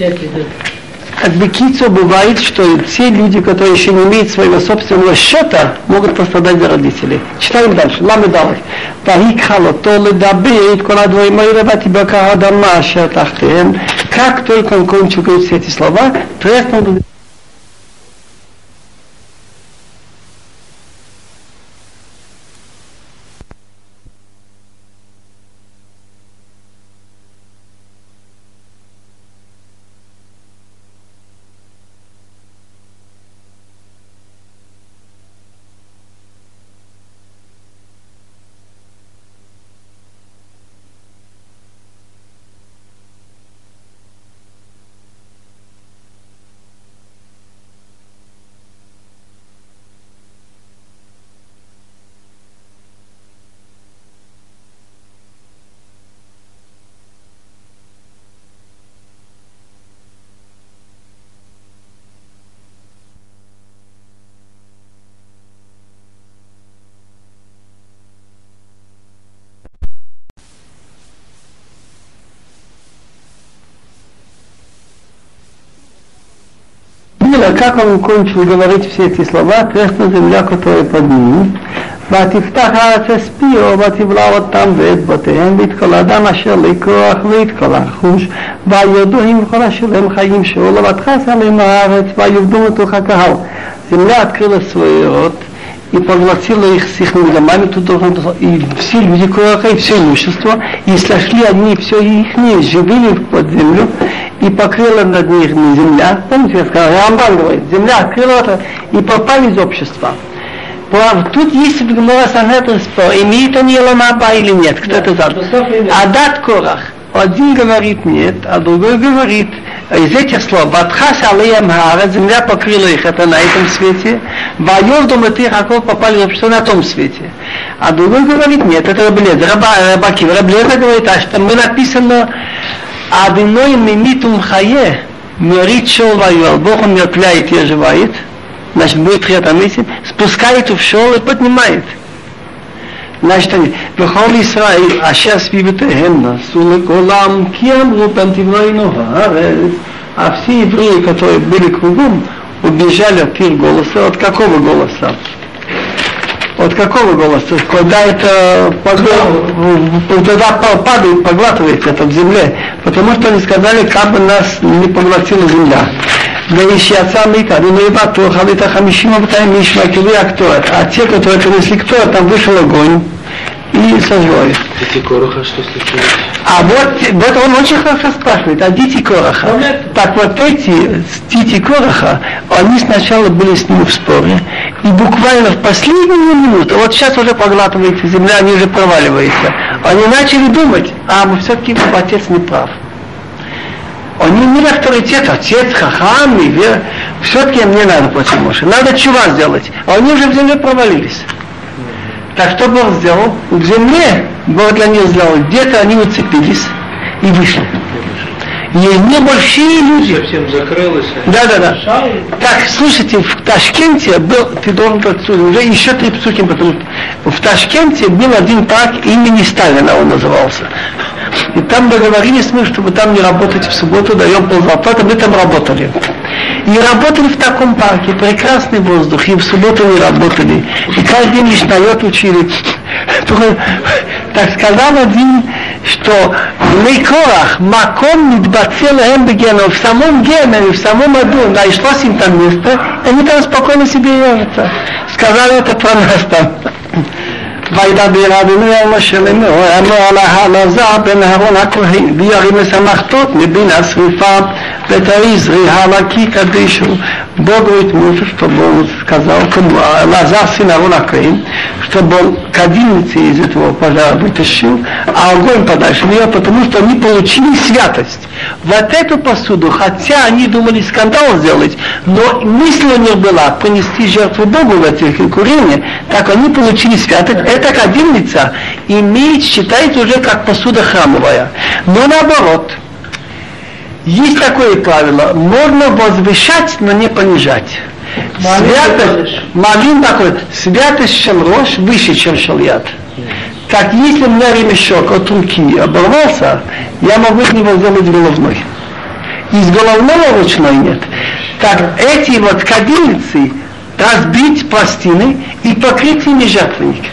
Как бы кицу бывает, что все люди, которые еще не имеют своего собственного счета, могут пострадать за родителей. Читаем дальше. Ламе давай. Парикхало то ледабит, кола двоймой раба тебя кахадама шатахтем. Как только он кончил говорить все эти слова, тряснул Было, как он кончил говорить все эти слова, треснула земля, которая под ним. ותפתח הארץ אספיו, ותבלע אותם ואת בתיהם, ואת כל האדם אשר לכוח ואת כל החוש, ויודו עם כל השלם חיים שאולו, ותכס עליהם הארץ, ויובדו מתוך הקהל. Земля открыла свой рот и поглотила их с их домами, тут должен был- и все люди Кораха, и все имущество, и сошли они все их живыми под землю, и покрыла над них земля, помните, я сказал, Рамбан говорит, земля открыла это, и попали из общества. Прав- Тут есть в Гмора Санхедрин спор, имеет он Еламаба или нет, кто это знает. Адат Корах. Один говорит нет, а другой говорит, из этих слов, Батхас алеям хара, земля покрыла их, это на этом свете, Вайов думает их, Аков попали в общество на том свете. А другой говорит, нет, это Раблез, Раба, Рабаки, Раблеза говорит, а что мы написано, Адиной мимитум хае, мирит шел ваюал, Бог он мертвляет и оживает, значит, будет хриатамисим, спускает в шел и поднимает. Значит, они, וכל ישראל אשר סביבותיהם נסעו לגולם כי אמרו פן תבראנו הארץ. А все евреи, которые были кругом, убежали от их голоса. От какого голоса? От какого голоса? Когда это погла... тогда падает, поглатывается это в земле, потому что они сказали, как бы нас не поглотила земля. Да ищи отца Мика, ну и бату, халита хамишима, батай мишма, кивия, а кто это? А те, которые принесли, кто там вышел огонь и их. Дети Короха, что случилось? А вот, вот он очень хорошо спрашивает, а дети Короха? Так вот эти дети Короха, они сначала были с ним в споре, и буквально в последнюю минуту, вот сейчас уже поглатывается земля, они уже проваливаются, они начали думать, а мы все-таки отец не прав. Они имели авторитет, отец, хахам, и вер. Все-таки мне надо платить Моше. Надо чува сделать. А они уже в земле провалились. Так что Бог сделал? В земле Бог для них сделал. Где-то они уцепились и вышли. И не большие люди. Совсем закрылось. а Да, да, да. Так, слушайте, в Ташкенте был, ты должен уже еще три псуки, потому что в Ташкенте был один парк имени Сталина, он назывался. И там договорились мы, чтобы там не работать в субботу, даем ползарплаты, мы там работали. И работали в таком парке, прекрасный воздух, и в субботу не работали. И каждый день Мишнайот учили. Так сказал один, что Лейкорах, Маком Мидбацел Эмбегена, в самом Гене, в самом аду, нашлось им там место, они там спокойно себе ежатся. Сказали это про нас там. וידבר אדוני על משה לאמור, אמר לה אלעזר בן אהרון הכהן, וירים לשמחתות מבין это Изри, Халаки Кадышу, Бог говорит мужу, чтобы он сказал, а, Лазар сын Арона Каин, чтобы он кадильницы из этого пожара вытащил, а огонь подальше в нее, потому что они получили святость. Вот эту посуду, хотя они думали скандал сделать, но мысль у них была принести жертву Богу в этих курения, так они получили святость. Эта кадильница имеет, считается уже как посуда храмовая. Но наоборот, есть такое правило, можно возвышать, но не понижать. Святость, малин такой, святость шелрош выше, чем шельят. Так если у меня ремешок от руки оборвался, я могу из него сделать головной. Из головного ручной нет. Так эти вот кадильницы разбить пластины и покрыть ими жертвенник.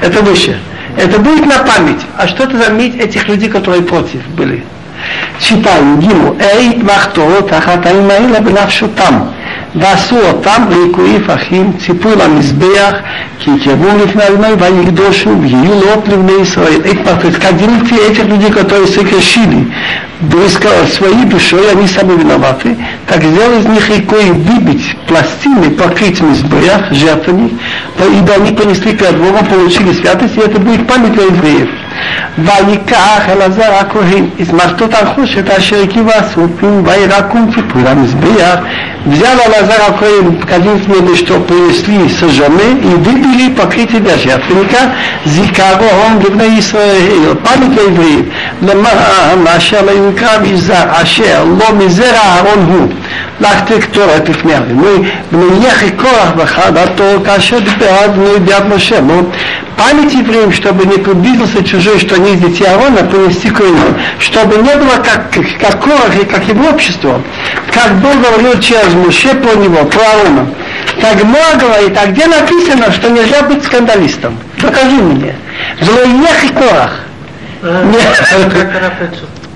Это выше. Это будет на память. А что это заметь этих людей, которые против были? Читаем Гиму. Эй, махто, תחתאים האלה בנפשותם. ועשו אותם ליקויי פחים, ציפו למזבח, כי יקרבו לפני אדוני ויקדושו ויהיו לאות לבני ישראל. Это кадильцы этих людей, которые согрешили, своей душой, они сами виноваты, так сделай из них рекой выбить пластины, покрыть мизбрях, жертвенник, ибо они понесли перед Богом, получили святость, и это будет память для евреев. ויקח אלעזר הכהן, измартот החושת אשר הקיבו הסופים, וירקום ציפור המזבח, взял Алазар Акоим кадинственные, что принесли сожжены, и выбили покрытие для жертвенника, зикаго он ливна Исраил, память для евреев, למען אשר לא ינקרב יזר, אשר לא מזרע אהרון הוא, לך תקטורת לפני אבינו, ונניח כוח בחרדתו כאשר דיבר אדוני ביד משה, память евреям, чтобы не приблизился чужой, что они из детей Аарона, принести к чтобы не было как, как Корах и как его общество, как Бог говорил через Муше по него, про Аарона. Так Моа говорит, а где написано, что нельзя быть скандалистом? Покажи мне. Злоех и Корах.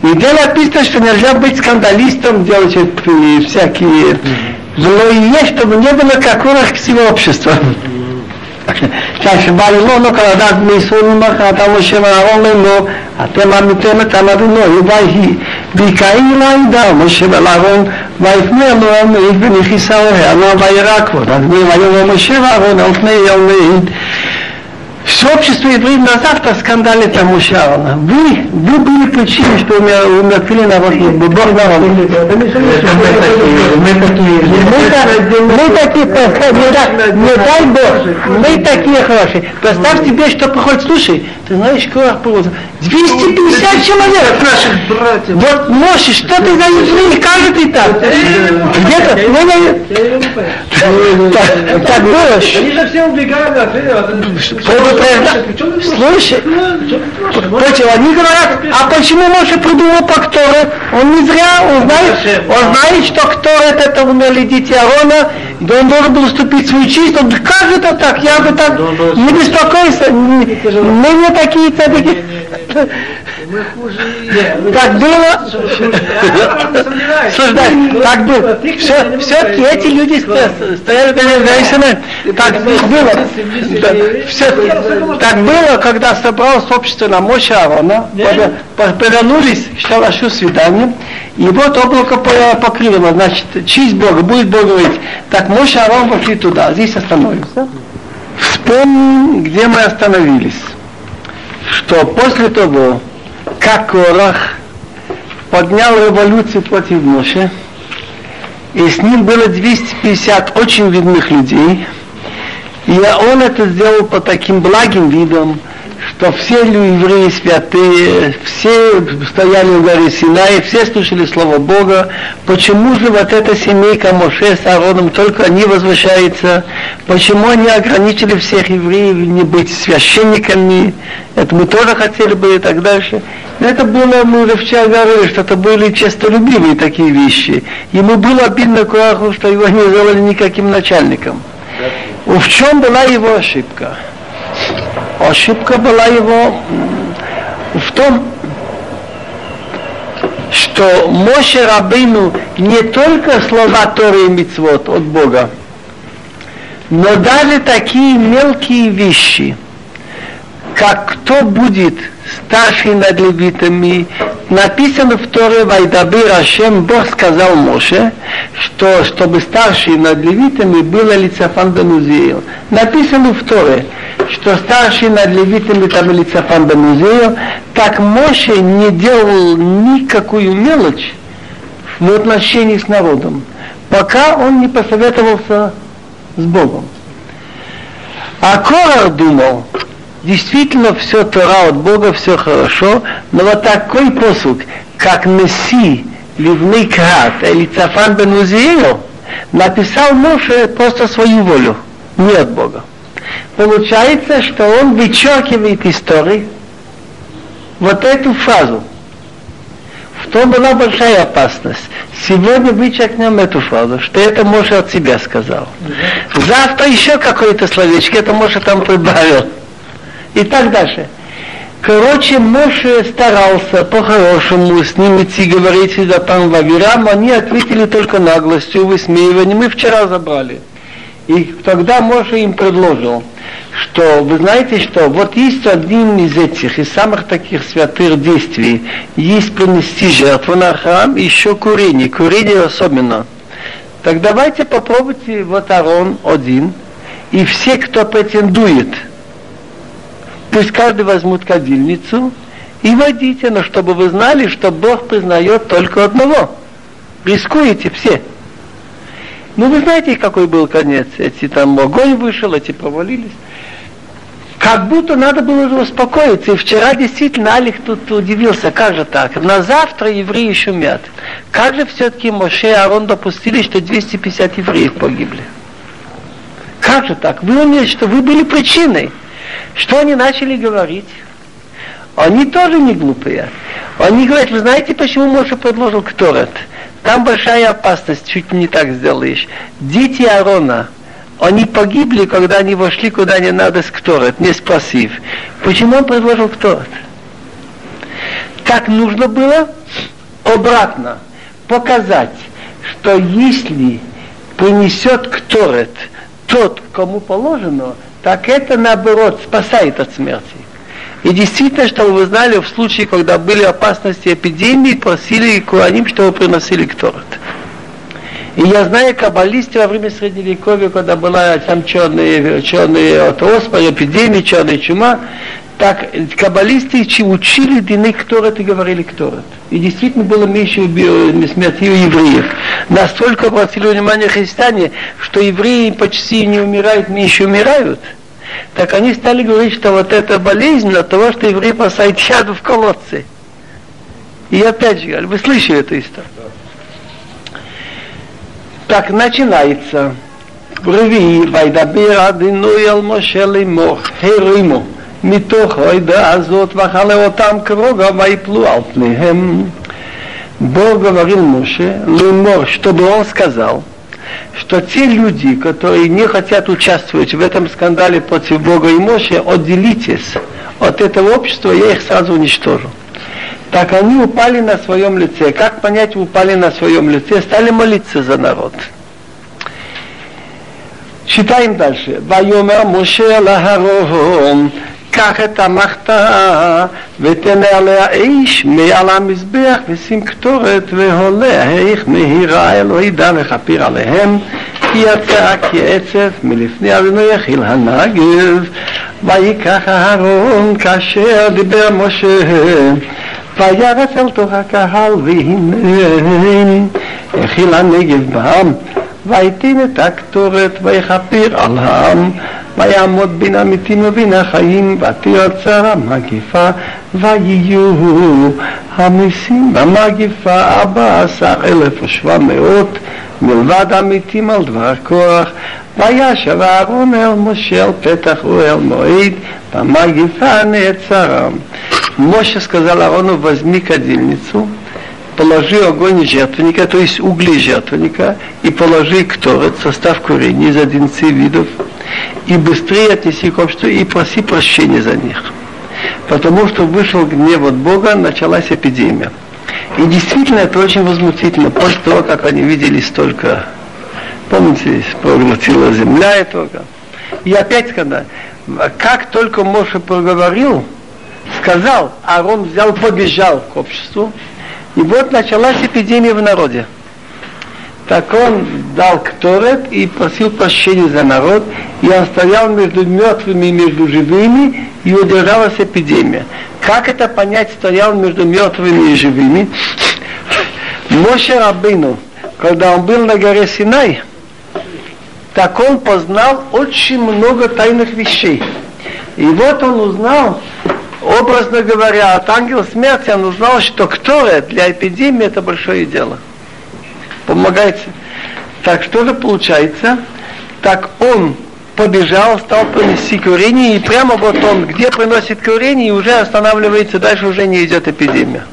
Нигде написано, что нельзя быть скандалистом, делать всякие злое, чтобы не было как Корах всего общества. כשבא אלונו כל הדעת בני ישראל ממך, אתה משה ואהרון לאמור, אתם עמיתם את אבינו, ויהי, ויקראי לעדה, משה ואהרון, ויפנה אלוהים מעיד ונכיסה אוהל, וירא כבוד, אז ויאמר משה ואהרון על פני все общество евреев на завтра скандалит тому Шарона. Вы, вы были причиной, что умертвили народ, Бог народ. Мы такие, мы такие, не дай Бог, мы такие хорошие. Представь себе, что приходит, слушай, ты знаешь, как было, 250 человек. Вот Моше, что ты за евреи, как ты там. Где-то, мы на... Так было. Они же все убегали, Слушай, Почему? Они говорят, а почему Моше придумал по Кторе? Он не зря, он знает, он знает, что Ктор это умерли дети Арона, да он должен был уступить свою честь. Он, как это так? Я бы так не беспокойся. Мы не такие цадыки. Так было. Слушай, так было. Все-таки эти люди стояли перед женщинами. Так было. Так было, когда собралось общество на мощи Аарона, повернулись к шалашу свидания, и вот облако покрыло, значит, честь Бога, будет Бог говорить. Так Моше Аарон пошли туда, здесь остановимся. Вспомним, где мы остановились. Что после того, как Корах поднял революцию против Моше, и с ним было 250 очень видных людей, и он это сделал по таким благим видам, что все евреи святые, все стояли в горе Синай, все слушали Слово Бога. Почему же вот эта семейка Моше с Аароном, только они возвращаются? Почему они ограничили всех евреев не быть священниками? Это мы тоже хотели бы и так дальше. Но это было, мы уже вчера говорили, что это были честолюбивые такие вещи. Ему было обидно Куаху, что его не сделали никаким начальником. В чем была его ошибка? Ошибка была его в том, что Моше Рабыну не только слова Торы и Мицвод от Бога, но даже такие мелкие вещи, как кто будет старший над левитами, написано в Торе Вайдабир Ашем, Бог сказал Моше, что чтобы старший над левитами было лицафан Бенузиил. Написано в Торе, что старший над левитами там лицафан Бенузиил, так Моше не делал никакую мелочь в отношении с народом, пока он не посоветовался с Богом. А Корах думал, действительно все Тора от Бога, все хорошо, но вот такой посуд, как Неси, Ливный Крат или Цафан бен Узиил, написал Моше просто свою волю, не от Бога. Получается, что он вычеркивает истории вот эту фразу. В том была большая опасность. Сегодня вычеркнем эту фразу, что это Моше от себя сказал. Завтра еще какое-то словечко, это Моше там прибавил и так дальше. Короче, Моше старался по-хорошему с ним идти говорить за там Вавирам, они ответили только наглостью, высмеиванием, мы вчера забрали. И тогда Моше им предложил, что вы знаете, что вот есть один из этих, из самых таких святых действий, есть принести жертву на храм, еще курение, курение особенно. Так давайте попробуйте вот Арон один, и все, кто претендует – Пусть каждый возьмут кадильницу и водите, но чтобы вы знали, что Бог признает только одного. Рискуете все. Ну, вы знаете, какой был конец. Эти там огонь вышел, эти провалились. Как будто надо было успокоиться. И вчера действительно Алих тут удивился, как же так? На завтра евреи шумят. Как же все-таки Моше и Арон допустили, что 250 евреев погибли? Как же так? Вы умеете, что вы были причиной. Что они начали говорить? Они тоже не глупые. Они говорят, вы знаете, почему Моше предложил Кторет? Там большая опасность, чуть не так сделаешь. Дети Аарона, они погибли, когда они вошли куда не надо с Кторет, не спросив. Почему он предложил Кторет? Так нужно было обратно показать, что если принесет Кторет тот, кому положено, так это наоборот спасает от смерти. И действительно, чтобы вы знали, в случае, когда были опасности эпидемии, просили Куаним, чтобы приносили кторот. И я знаю, каббалисты во время Средневековья, когда была там черные, черные от оспа, эпидемии, черная чума, так каббалисты учили дины кто это говорили кто это. И действительно было меньше э, смерти у евреев. Настолько обратили внимание христиане, что евреи почти не умирают, меньше умирают. Так они стали говорить, что вот эта болезнь от того, что евреи бросают чаду в колодцы. И опять же, вы слышали эту историю? Так начинается. Рви, вайдабир адину ел мох, херимо. מתוך העדה הזאת ואכלה אותם כרוגע ויפלו על פניהם. Бог говорил Моше, Лемор, чтобы он сказал, что те люди, которые не хотят участвовать в этом скандале против Бога и Моше, отделитесь от этого общества, я их сразу уничтожу. Так они упали на своем лице. Как понять, упали на своем лице? Стали молиться за народ. Читаем дальше. Вайомер Моше Лахаром קח את המחתה ותן עליה איש מעל המזבח ושים קטורת והולה איך מהירה אלוהי דה לכפיר עליהם כי יצא כעצב מלפני אבינו יחיל הנגב. ויקח אהרון כאשר דיבר משה וירץ אל תוך הקהל והנה הכיל הנגב בעם ויתים את הקטורת ויכפיר על העם ויעמוד בין המתים ובין החיים ותיוצר המגיפה ויהיו המסים במגיפה ארבע עשר אלף ושבע מאות מלבד המתים על דבר כוח. וישב אהרון אל משה אל פתח ואל מועד במגפה נעצרם. משה סקזל אהרון וזמיקה דילניצו положи огонь жертвенника, то есть угли жертвенника, и положи кторет, состав курения из 11 видов, и быстрее отнеси к обществу и проси прощения за них. Потому что вышел гнев от Бога, началась эпидемия. И действительно это очень возмутительно, после того, как они видели столько, помните, проглотила земля этого. И опять когда, как только Моше проговорил, сказал, Аарон взял, побежал к обществу, и вот началась эпидемия в народе. Так он дал кторет и просил прощения за народ, и он стоял между мертвыми и между живыми, и удержалась эпидемия. Как это понять, стоял между мертвыми и живыми? Моше Рабину, когда он был на горе Синай, так он познал очень много тайных вещей. И вот он узнал, образно говоря, от ангела смерти он узнал, что кторет для эпидемии это большое дело. Помогайте. Так что же получается? Так он побежал, стал принести курение, и прямо вот он, где приносит курение, и уже останавливается, дальше уже не идет эпидемия.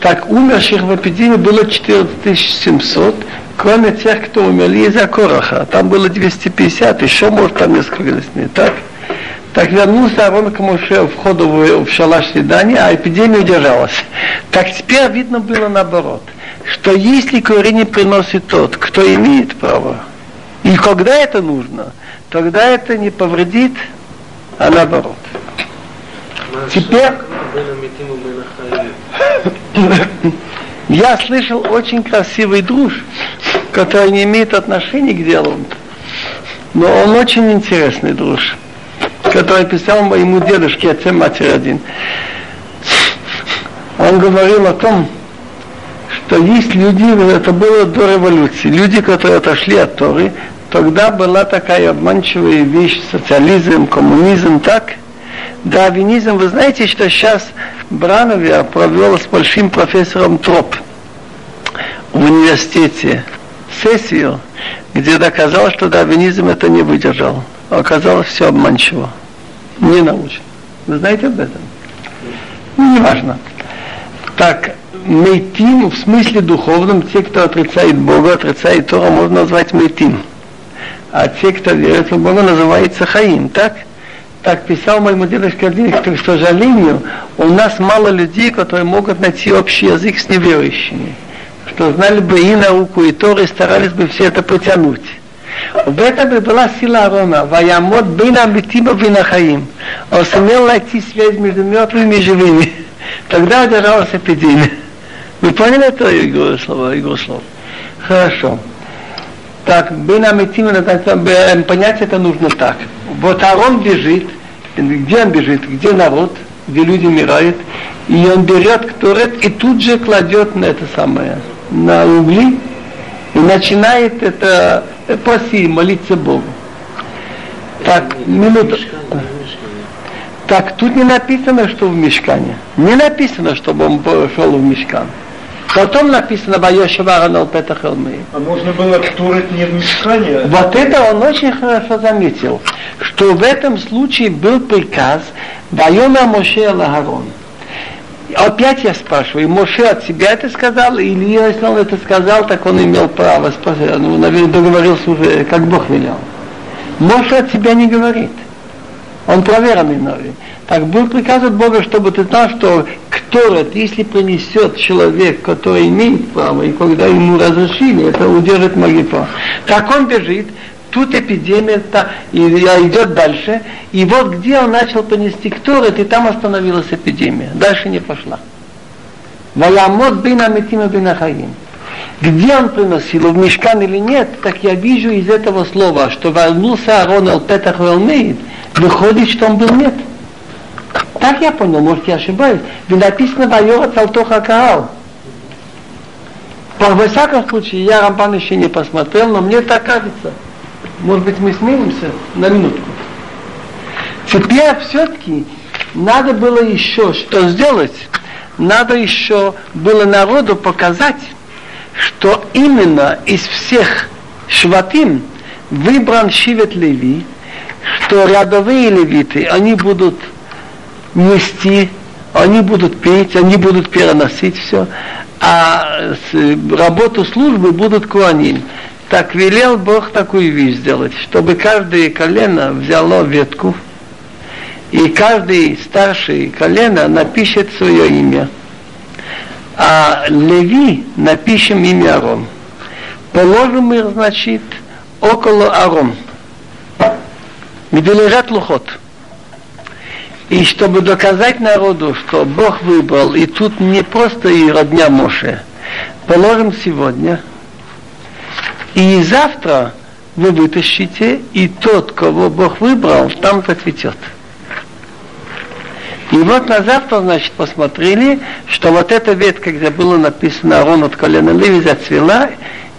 Так умерших в эпидемии было 4700, кроме тех, кто умерли из-за Короха. Там было 250, еще может там несколько не так? Так вернулся Арон к Моше входу в, в шалаш свидания, а эпидемия удержалась. Так теперь видно было наоборот, что если курение приносит тот, кто имеет право, и когда это нужно, тогда это не повредит, а наоборот. Теперь я слышал очень красивый друж, который не имеет отношения к делу, но он очень интересный друж который писал моему дедушке, отце матери один. Он говорил о том, что есть люди, это было до революции, люди, которые отошли от Торы, тогда была такая обманчивая вещь, социализм, коммунизм, так? Дарвинизм, вы знаете, что сейчас Бранове провел с большим профессором Троп в университете сессию, где доказал, что дарвинизм это не выдержал. Оказалось все обманчиво не научен. Вы знаете об этом? Ну, неважно. Так, мейтим в смысле духовном, те, кто отрицает Бога, отрицает Тора, можно назвать мейтим. А те, кто верит в Бога, называется хаим, так? Так писал мой дедушка один, что, к сожалению, у нас мало людей, которые могут найти общий язык с неверующими. Что знали бы и науку, и Торы, старались бы все это потянуть. В этом и была сила Арона. Ваямот бина митима бина хаим. Он сумел найти связь между мертвыми и живыми. Тогда держалась эпидемия. Вы поняли это игру слова, игру слов? Хорошо. Так, бина митима, понять это нужно так. Вот Арон бежит, где он бежит, где народ, где люди умирают, и он берет ктурет и тут же кладет на это самое, на угли, и начинает это просить, молиться Богу. Так, минуту. Так, тут не написано, что в мешкане. Не написано, чтобы он пошел в мешкан. Потом написано Байошева Ранал Петах А можно было ктурить не в мешкане? Вот это он очень хорошо заметил, что в этом случае был приказ Байома Моше Лагарон. Опять я спрашиваю, Моше от себя это сказал, или если он это сказал, так он имел право, ну, наверное, договорился уже, как Бог велел. Моше от себя не говорит. Он проверенный Нави. Так был приказ от Бога, чтобы ты знал, что кто если принесет человек, который имеет право, и когда ему разрешили, это удержит Магипа. Так он бежит, тут эпидемия та, и, идет дальше, и вот где он начал понести кторет, и там остановилась эпидемия. Дальше не пошла. Ваямот бина метима бина хаим. Где он приносил, в мешкан или нет, так я вижу из этого слова, что вернулся Арон эл Петах Велмейд, выходит, что он был нет. Так я понял, может я ошибаюсь. Ведь написано Вайора Цалтоха Каал. во всяком случае, я Рамбан еще не посмотрел, но мне так кажется. Может быть, мы сменимся на минутку. Теперь все-таки надо было еще что сделать? Надо еще было народу показать, что именно из всех шватим выбран Шивет Леви, что рядовые левиты, они будут нести, они будут петь, они будут переносить все, а работу службы будут куаним. Так велел Бог такую вещь сделать, чтобы каждое колено взяло ветку, и каждый старший колено напишет свое имя. А Леви напишем имя Арон. Положим их, значит, около Арон, где лежат лухот. И чтобы доказать народу, что Бог выбрал, и тут не просто и родня Моше, положим сегодня, и завтра вы вытащите, и тот, кого Бог выбрал, там зацветет. И вот на завтра, значит, посмотрели, что вот эта ветка, где было написано Арон от колена Леви, зацвела,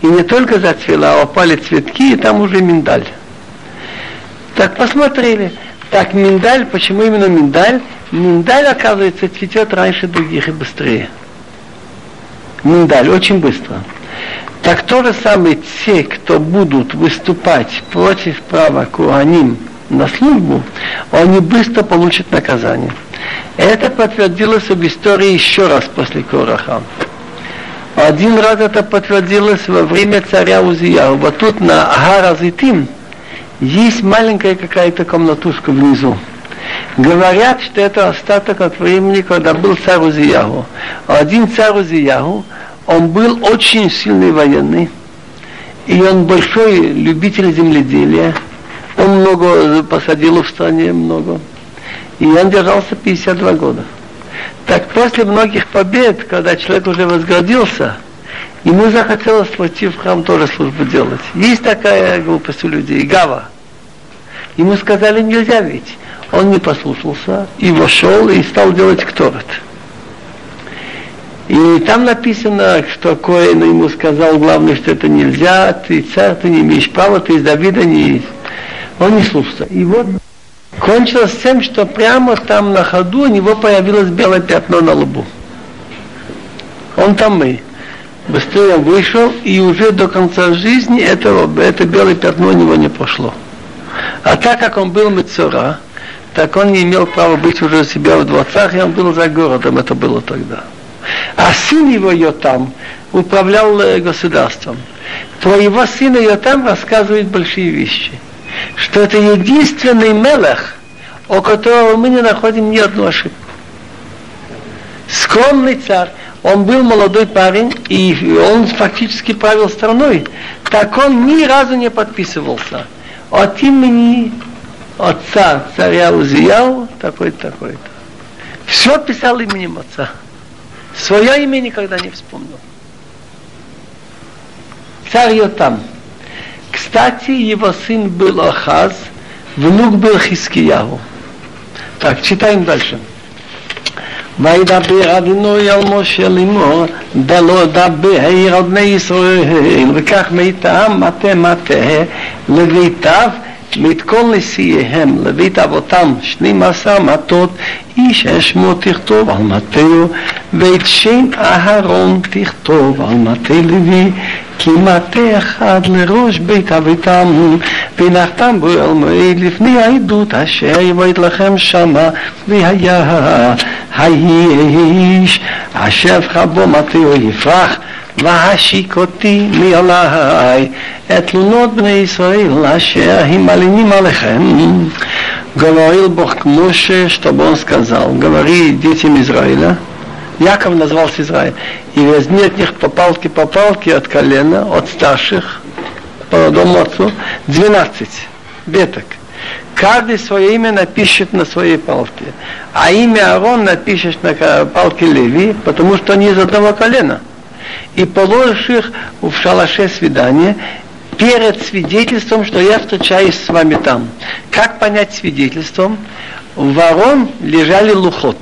и не только зацвела, а упали цветки, и там уже миндаль. Так посмотрели. Так, миндаль, почему именно миндаль? Миндаль, оказывается, цветет раньше других и быстрее. Миндаль, очень быстро. Так то же самое те, кто будут выступать против права Куаним на службу, они быстро получат наказание. Это подтвердилось в истории еще раз после Кораха. Один раз это подтвердилось во время царя Узияу. Вот тут на Харазитим есть маленькая какая-то комнатушка внизу. Говорят, что это остаток от времени, когда был царь Узияу. Один царь Узияу, он был очень сильный военный, и он большой любитель земледелия. Он много посадил в стране, много. И он держался 52 года. Так после многих побед, когда человек уже возгордился, ему захотелось войти в храм тоже службу делать. Есть такая глупость у людей, гава. Ему сказали, нельзя ведь. Он не послушался и вошел и стал делать кторот. И там написано, что Коэн ему сказал, главное, что это нельзя, ты царь, ты не имеешь права, ты из Давида не... Он не слушался. И вот кончилось тем, что прямо там на ходу у него появилось белое пятно на лбу. Он там и быстрее вышел, и уже до конца жизни этого, это белое пятно у него не пошло. А так как он был Мецура, так он не имел права быть уже у себя в дворцах, и он был за городом, это было тогда. А сын его Йотам управлял э, государством. Про его сына Йотам рассказывает большие вещи что это единственный мелах, у которого мы не находим ни одну ошибку. Скромный царь, он был молодой парень, и он фактически правил страной, так он ни разу не подписывался от имени отца царя Узияу такой-то, такой-то. Все писал именем отца. Свое имя никогда не вспомнил. Царь Йотам. Кстати, его сын был Ахаз, внук был Хискияу. Так, читаем дальше. וידבר אדינוי על משה לאמור, דלו דבר על בני ישראל, וכך מיתם מטה מטה לביתיו ואת כל נשיאיהם לבית אבותם שנים עשר מטות, איש אשמו תכתוב על מטהו, ואת שם אהרון תכתוב על מטה לוי, כי מטה אחד לראש בית אביתם, ונחתם בו אל מועד לפני העדות אשר יבואית לכם שמה, והיה האיש אשר בו מטהו יפרח והשיק אותי מעלי את תלונות בני ישראל אשר הם מלינים עליכם. Говорил Бог к Моше, чтобы он сказал, говори детям Израиля, Яков назвался Израиль, и возьми от них по палке по палке от колена, от старших, по дому отцу, 12 веток. Каждый свое имя напишет на своей палке. А имя Арон напишешь на палке Леви, потому что они из одного колена и положишь их в шалаше свидания перед свидетельством, что я встречаюсь с вами там. Как понять свидетельством? В ворон лежали лухот.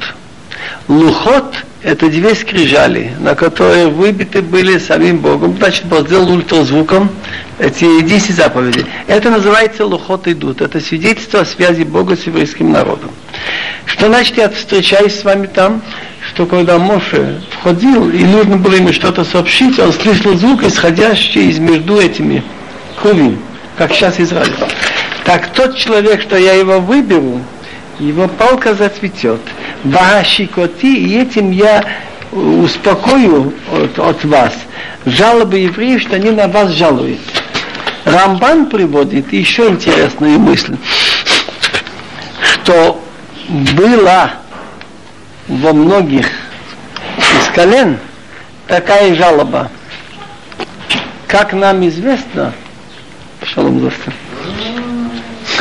Лухот это две скрижали, на которые выбиты были самим Богом. Значит, Бог сделал ультразвуком эти 10 заповедей. Это называется лухот идут. Это свидетельство о связи Бога с еврейским народом. Что значит, я встречаюсь с вами там, что когда Моше входил, и нужно было ему что-то сообщить, он слышал звук, исходящий из между этими крувим, как сейчас Израиль. Так тот человек, что я его выберу, его палка зацветет. Ваашикоти, и этим я успокою от, от вас жалобы евреев, что они на вас жалуются. Рамбан приводит еще интересную мысль, что была во многих из колен такая жалоба. Как нам известно, Шалом Зостер,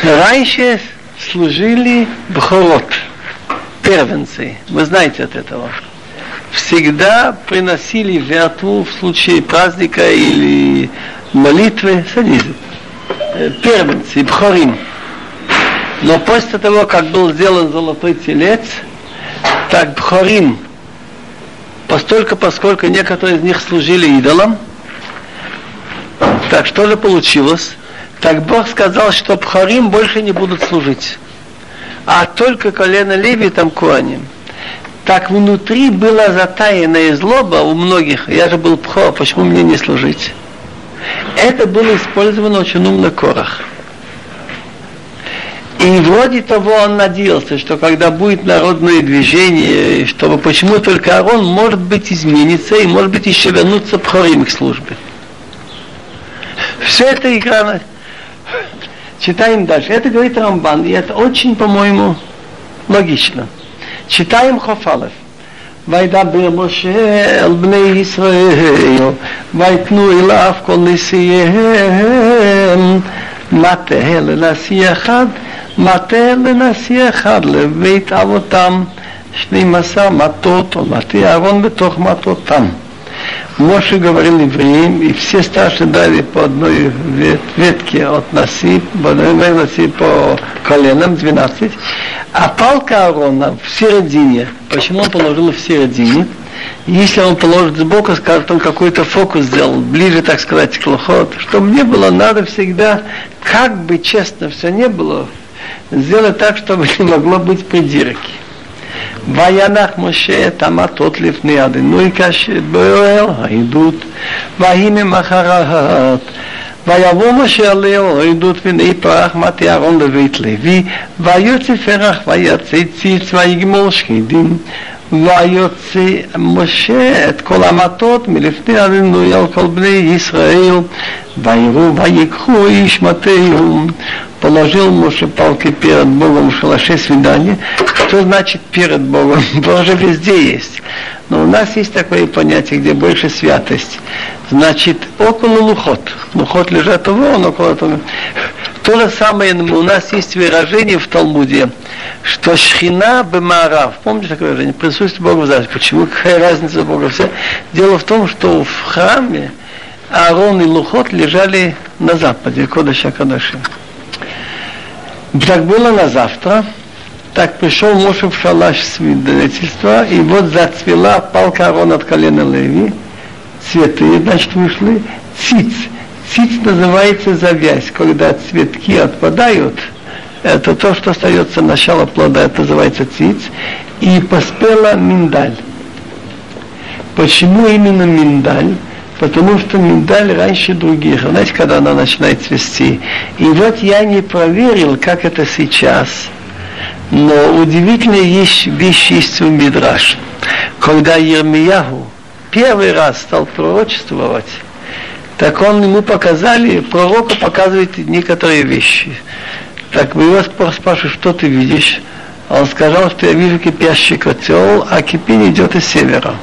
раньше служили бхорот, первенцы. Вы знаете от этого. Всегда приносили жертву в случае праздника или молитвы. Садись. Э, первенцы, бхорим. Но после того, как был сделан золотой телец, так бхорим, постольку, поскольку некоторые из них служили идолам, так что же получилось? Так Бог сказал, что Пхарим больше не будут служить, а только колено Леви там Куаним. Так внутри была затаянная злоба у многих. Я же был Пхо, почему мне не служить? Это было использовано очень умно Корах. И вроде того он надеялся, что когда будет народное движение, чтобы почему только Арон может быть изменится и может быть еще вернуться Пхорим к службе. Все это игра Читаем дальше. Это говорит Рамбан, и это очень, по-моему, логично. Читаем Хофалев. וידבר משה אל בני ישראל, ויתנו אליו כל נשיאיהם, מטה לנשיא אחד, מטה לנשיא אחד, לבית אבותם, שנים עשר מטות, או מטה אהרון בתוך מטותם. Моше говорил евреям, и все старшие дали по одной ветке от носи, по одной носи по коленам, 12, а палка Аарона в середине. Почему он положил в середине? Если он положит сбоку, скажет, он какой-то фокус сделал, ближе, так сказать, к лохот, чтобы не было, надо всегда, как бы честно все не было, сделать так, чтобы не могло быть придирки. וינח משה את המטות לפני אדינוי כאשר באוהל העדות, ויהי ממחרת. ויבוא משה אל אוהל העדות והנה פרח מטה אהרון בבית לוי, ויוצא פרח ויצא ציץ ויגמור שחידים. ויוצא משה את כל המטות מלפני אדינוי על כל בני ישראל, ויראו ויקחו איש מטהו положил Моше палки перед Богом в шалаше свидания. Что значит перед Богом? Бог же везде есть. Но у нас есть такое понятие, где больше святость. Значит, около лухот. Лухот лежат вон около того. То же самое у нас есть выражение в Талмуде, что шхина бемарав. Помните такое выражение? Присутствие Бога в зале. Почему? Какая разница Бога? Все. Дело в том, что в храме Аарон и Лухот лежали на западе, Кодыша Кадашим. Так было на завтра. Так пришел Моше в шалаш свидетельства, и вот зацвела палка Арон от колена Леви, цветы, значит, вышли, циц. Циц называется завязь, когда цветки отпадают, это то, что остается начало плода, это называется циц, и поспела миндаль. Почему именно миндаль? Потому что миндаль раньше других. Знаете, когда она начинает цвести. И вот я не проверил, как это сейчас. Но удивительная вещь, вещь есть в Мидраш. Когда Ермияху первый раз стал пророчествовать, так он ему показали, пророку показывает некоторые вещи. Так вы его спрашивают, что ты видишь? Он сказал, что я вижу кипящий котел, а кипень идет из севера.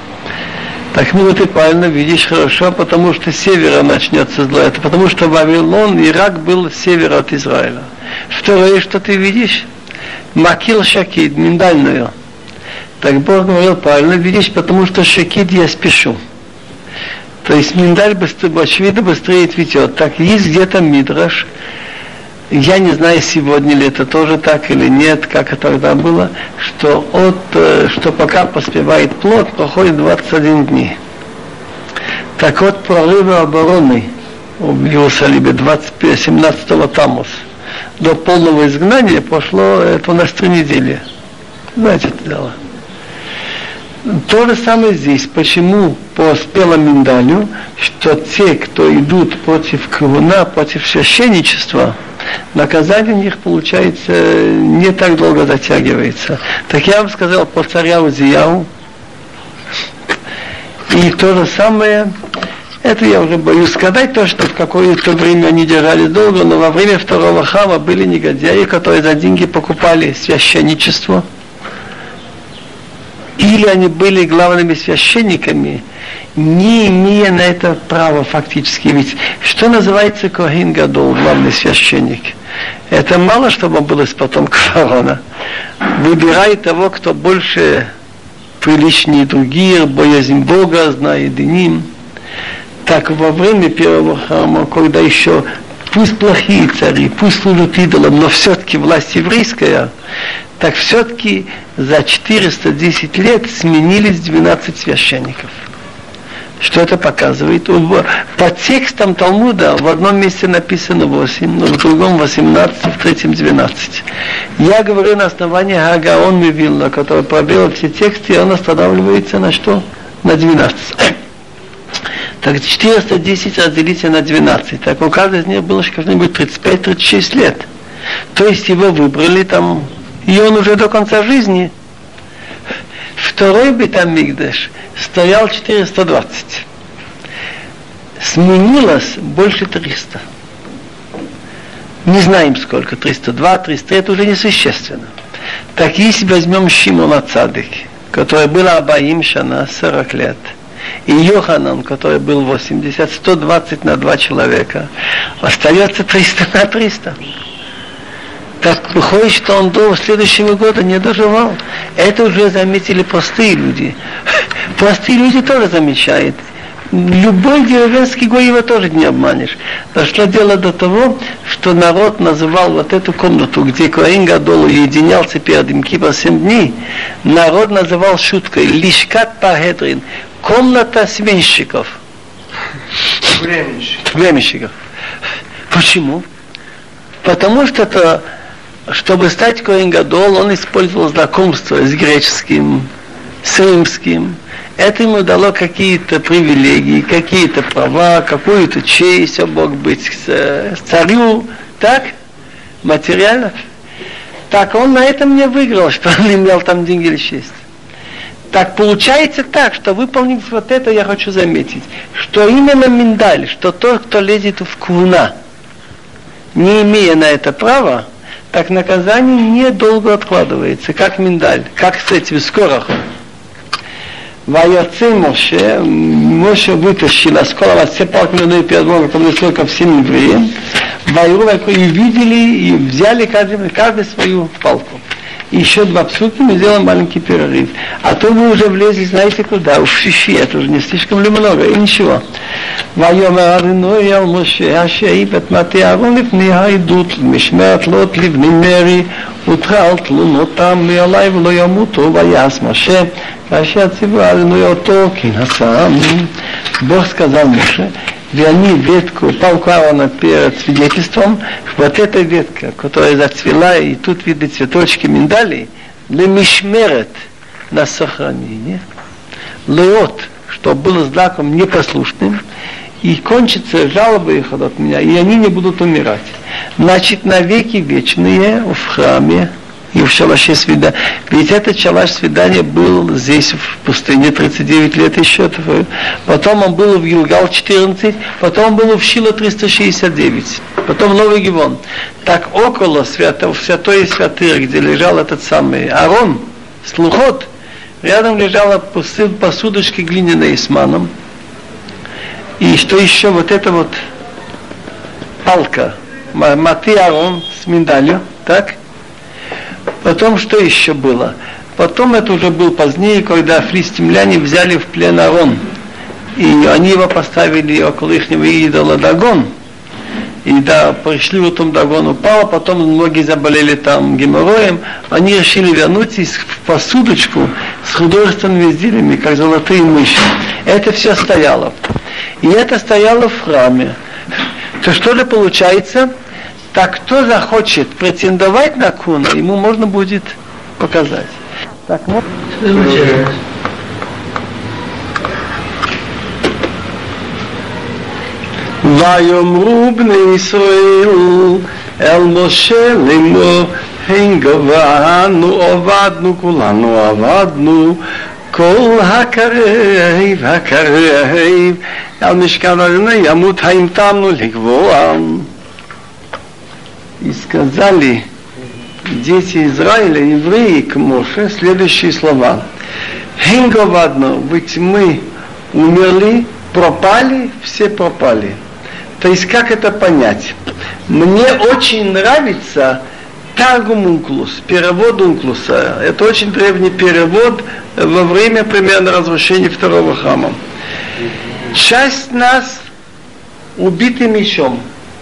Так ну ты правильно видишь хорошо, потому что с севера начнется зло. Это потому что Вавилон, Ирак был с севера от Израиля. Второе, что ты видишь, Макил Шакид, миндальную. Так Бог говорил правильно, видишь, потому что Шакид я спешу. То есть миндаль быстрее, очевидно быстрее цветет. Так есть где-то мидраш, я не знаю, сегодня ли это тоже так или нет, как это тогда было, что, от, э, что пока поспевает плод, проходит 21 дней. Так вот, прорывы обороны в Иерусалиме 25, 17 Тамус до полного изгнания пошло это у нас три недели. Знаете это дело. То же самое здесь. Почему по спелому миндалю, что те, кто идут против круна, против священничества, наказание у них получается не так долго затягивается. Так я вам сказал по царя Узияу. И то же самое, это я уже боюсь сказать, то, что в какое-то время они держали долго, но во время второго храма были негодяи, которые за деньги покупали священничество – или они были главными священниками, не имея на это права фактически. Ведь что называется Коген Гадол, главный священник? Это мало, чтобы он был из потомков фараона. Выбирай того, кто больше приличнее других, боязнь Бога, знает ним. Так во время первого храма, когда еще пусть плохие цари, пусть служат идолам, но все-таки власть еврейская, так все-таки за 410 лет сменились 12 священников. Что это показывает? По текстам Талмуда в одном месте написано 8, но в другом 18, в третьем 12. Я говорю на основании Агаон Мивилна, который пробил все тексты, и он останавливается на что? На 12. Так 410 разделите на 12. Так у каждого из них было как-нибудь 35-36 лет. То есть его выбрали там и он уже до конца жизни. Второй Бетамигдаш стоял 420. Сменилось больше 300. Не знаем сколько, 302, 303, это уже несущественно. Так если возьмем Шимона Цадык, который был Абаим Шана, 40 лет, и Йоханан, который был 80, 120 на 2 человека, остается 300 на 300 так выходит, что он до следующего года не доживал. Это уже заметили простые люди. Простые люди тоже замечают. Любой деревенский гой его тоже не обманешь. Дошло дело до того, что народ называл вот эту комнату, где Коэн Гадол уединялся перед Имкипа 7 дней, народ называл шуткой Лишкат Пахедрин, комната сменщиков. Временщиков. Временщиков. Почему? Потому что это чтобы стать Коин Гадол, он использовал знакомство с греческим, с римским. Это ему дало какие-то привилегии, какие-то права, какую-то честь, он мог быть царю, так, материально. Так он на этом не выиграл, что он имел там деньги или честь. Так получается так, что выполнить вот это я хочу заметить, что именно миндаль, что тот, кто лезет в куна, не имея на это права, так наказание недолго откладывается, как миндаль, как с этим скорохом. Ваяцы Моше, Моше вытащил осколок от все палки перед Богом, поднесло ко всем евреям, Вайру и видели, и взяли каждый, каждый свою палку еще два псуки, мы сделаем маленький перерыв. А то вы уже влезли, знаете куда, в шиши, это уже не слишком ли много, и ничего. ויאמר אדוני אל משה השאיב את מטה אהרון לפני העדות משמרת לוט לבני מרי ותחל תלונותם מעלי ולא ימותו ויעש משה כאשר ציווה אדוני אותו כי נשאם. Бог сказал Моше, и ветку, палку Аарона перед свидетельством, вот эта ветка, которая зацвела, и тут видны цветочки миндали, лемишмерет на сохранение, леот, что было знаком непослушным, и кончится жалоба их от меня, и они не будут умирать. Значит, навеки вечные в храме и в шалаше свидания. Ведь этот шалаш свидания был здесь в пустыне 39 лет еще. Потом он был в Гилгал 14, потом он был в Шило 369, потом Новый Гивон. Так около святого, святой святырь, где лежал этот самый Арон, слухот, рядом лежала посудочка глиняная с маном. И что еще, вот это вот палка, маты Арон с миндалью, так? Потом что еще было? Потом это уже был позднее, когда филистимляне взяли в плен Арон. И они его поставили около их идола Дагон. И да, пришли утром Дагон упал, потом многие заболели там геморроем. Они решили вернуться в посудочку с художественными изделиями, как золотые мыши. Это все стояло. И это стояло в храме. То что же получается? Так кто захочет претендовать на куна, ему можно будет показать. Так, ну. ויאמרו בני ישראל אל משה לאמור הן גבענו עבדנו כולנו עבדנו כל הקרב הקרב על משכן אדוני ימות האמתמנו לגבוהם и сказали дети Израиля, евреи, к Моше, следующие слова. Хенговадно, ведь мы умерли, пропали, все пропали. То есть как это понять? Мне очень нравится Таргум Унклус, перевод Унклуса. Это очень древний перевод во время примерно разрушения второго храма. Часть нас убиты мечом.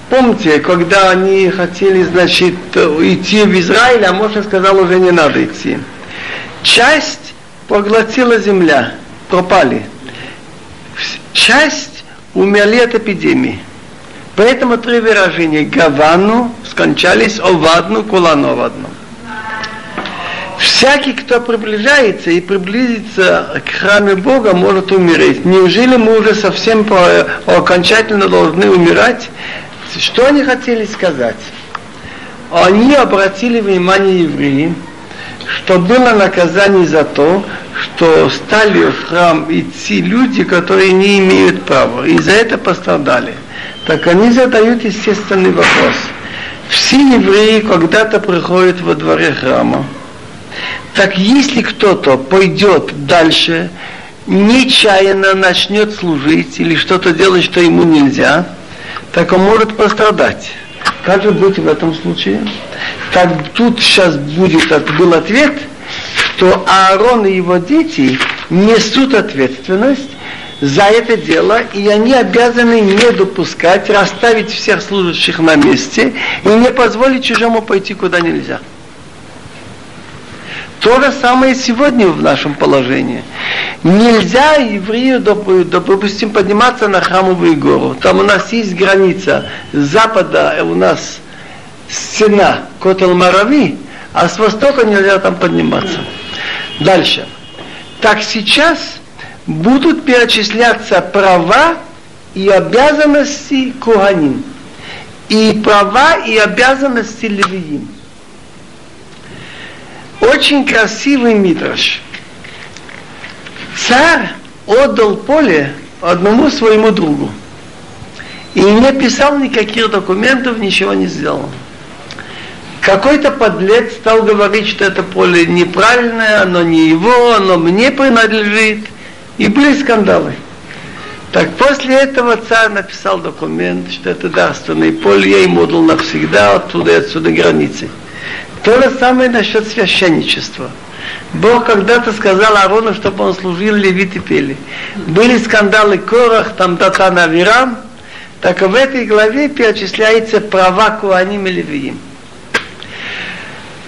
Помните, когда они хотели, значит, идти в Израиль, а Моше сказал, уже не надо идти. Часть поглотила земля, пропали. Часть умерли от эпидемии. Поэтому три выражения. Гавану скончались, овадну, кулану овадну. Всякий, кто приближается и приблизится к храме Бога, может умереть. Неужели мы уже совсем окончательно должны умирать? Что они хотели сказать? Они обратили внимание евреям, что было наказание за то, что стали в храм идти люди, которые не имеют права, и за это пострадали так они задают естественный вопрос. Все евреи когда-то приходят во дворе храма. Так если кто-то пойдет дальше, нечаянно начнет служить или что-то делать, что ему нельзя, так он может пострадать. Как же быть в этом случае? Так тут сейчас будет, был ответ, что Аарон и его дети несут ответственность, за это дело, и они обязаны не допускать, расставить всех служащих на месте и не позволить чужому пойти куда нельзя. То же самое сегодня в нашем положении. Нельзя еврею, допустим, подниматься на храмовую гору. Там у нас есть граница. С запада у нас стена Котел Марави, а с востока нельзя там подниматься. Дальше. Так сейчас будут перечисляться права и обязанности Куганим. И права и обязанности Левиим. Очень красивый митраж. Царь отдал поле одному своему другу. И не писал никаких документов, ничего не сделал. Какой-то подлец стал говорить, что это поле неправильное, оно не его, оно мне принадлежит – и были скандалы. Так после этого царь написал документ, что это дарственное поле, я ему дал навсегда оттуда и отсюда границы. То же самое насчет священничества. Бог когда-то сказал Аарону, чтобы он служил левит и пели. Были скандалы Корах, там Датан Авирам, так в этой главе перечисляются права Куаним и Левиим.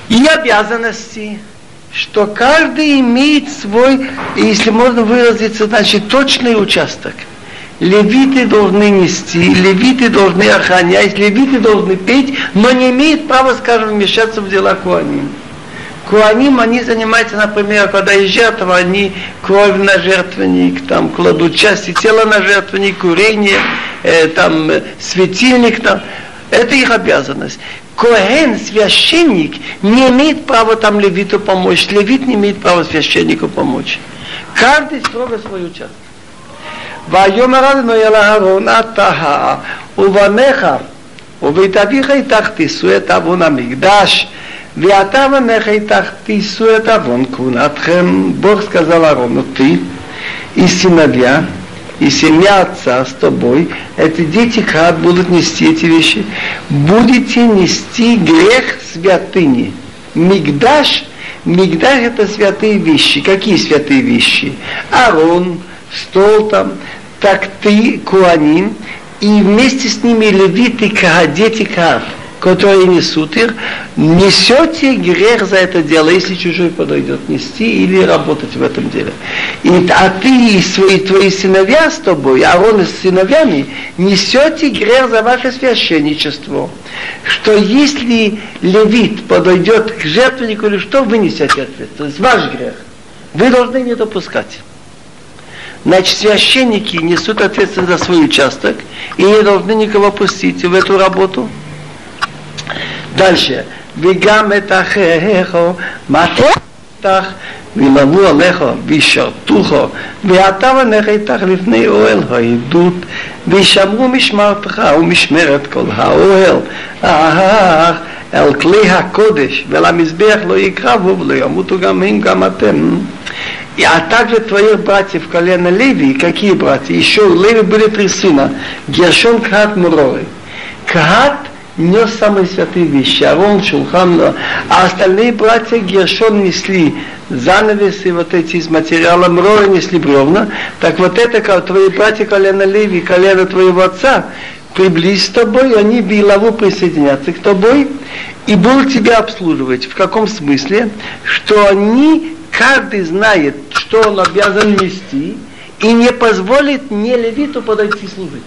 И обязанности, что каждый имеет свой, если можно выразиться, значит, точный участок. Левиты должны нести, левиты должны охранять, левиты должны петь, но не имеют права, скажем, вмешаться в дела Куаним. Куаним, они занимаются, например, когда есть жертва, они кровь на жертвенник, там кладут части тела на жертвенник, курение, э, там э, светильник, там. Это их обязанность. Коэн, священник, не имеет права там левиту помочь. Левит не имеет права священнику помочь. Каждый строго свой участок. ויאמר אדוני אל אהרון אתה ובניך ובית אביך איתך תישאו את עוון המקדש ואתה ובניך איתך תישאו את עוון כהונתכם. Бог сказал Аарону, ты и сыновья и семья отца с тобой, эти дети как будут нести эти вещи? Будете нести грех святыни. Мигдаш, мигдаш это святые вещи. Какие святые вещи? Арон, стол там, так ты, Куанин, и вместе с ними левиты, дети Каат, которые несут их, несете грех за это дело, если чужой подойдет нести или работать в этом деле. И, а ты и свои, твои сыновья с тобой, а он с сыновьями, несете грех за ваше священничество. Что если левит подойдет к жертвеннику или что, вы несете ответственность. Ваш грех. Вы должны не допускать. Значит, священники несут ответственность за свой участок и не должны никого пустить в эту работу. דלשה, וגם את אחיך, מתח, וילבו עליך, וישרתוך, ואתה ונך איתך לפני אוהל העדות, וישמרו משמרתך ומשמרת כל האוהל, אך אל כלי הקודש ולמזבח לא יקרבו ולא ימותו גם הם גם אתם. а также твоих братьев колена Леви, какие братья? Еще у Леви были три сына, Гершон, Кахат, Муроры. Кахат нес самые святые вещи, Арон, Шулхан, а остальные братья Гершон несли занавесы вот эти из материала Мрора несли бревна, так вот это, как твои братья колена Леви, колено твоего отца, приблизь с тобой, они в Илаву присоединятся к тобой и будут тебя обслуживать. В каком смысле? Что они, каждый знает, что он обязан нести, и не позволит не левиту подойти служить,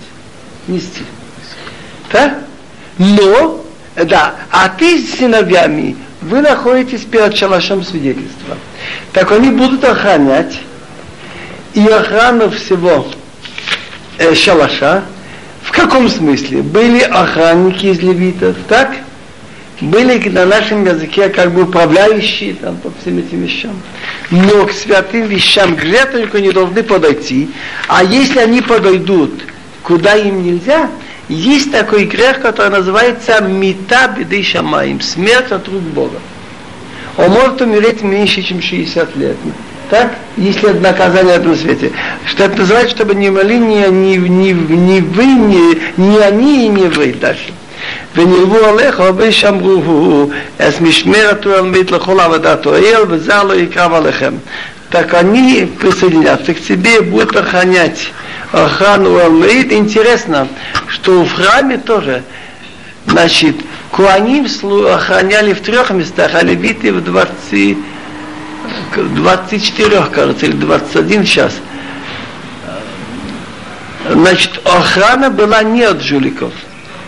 нести. Так? Но, да, а ты с сыновьями, вы находитесь перед шалашом свидетельства. Так они будут охранять и охрану всего э, шалаша. В каком смысле? Были охранники из левитов, так? Были на нашем языке как бы управляющие там, по всем этим вещам. Но к святым вещам, к жертвеннику не должны подойти. А если они подойдут, куда им нельзя, есть такой грех, который называется мита беды шамаим, смерть от рук Бога. Он может умереть меньше, чем 60 лет. Так? Если это наказание на этом свете. Что это называется, чтобы не умерли ни, ни, ни, ни вы, ни, ни они и не вы дальше. ונלוו עליך וישמרוהו, אז משמרת תלמיד לכל עבודת אוהל, וזר לא יקרב עליכם. Так они присоединятся к тебе, будут охранять охрану Алмаид. Интересно, что в храме тоже, значит, Куаним охраняли в трех местах, а левиты в 20, 24, кажется, или 21 сейчас. Значит, охрана была не от жуликов,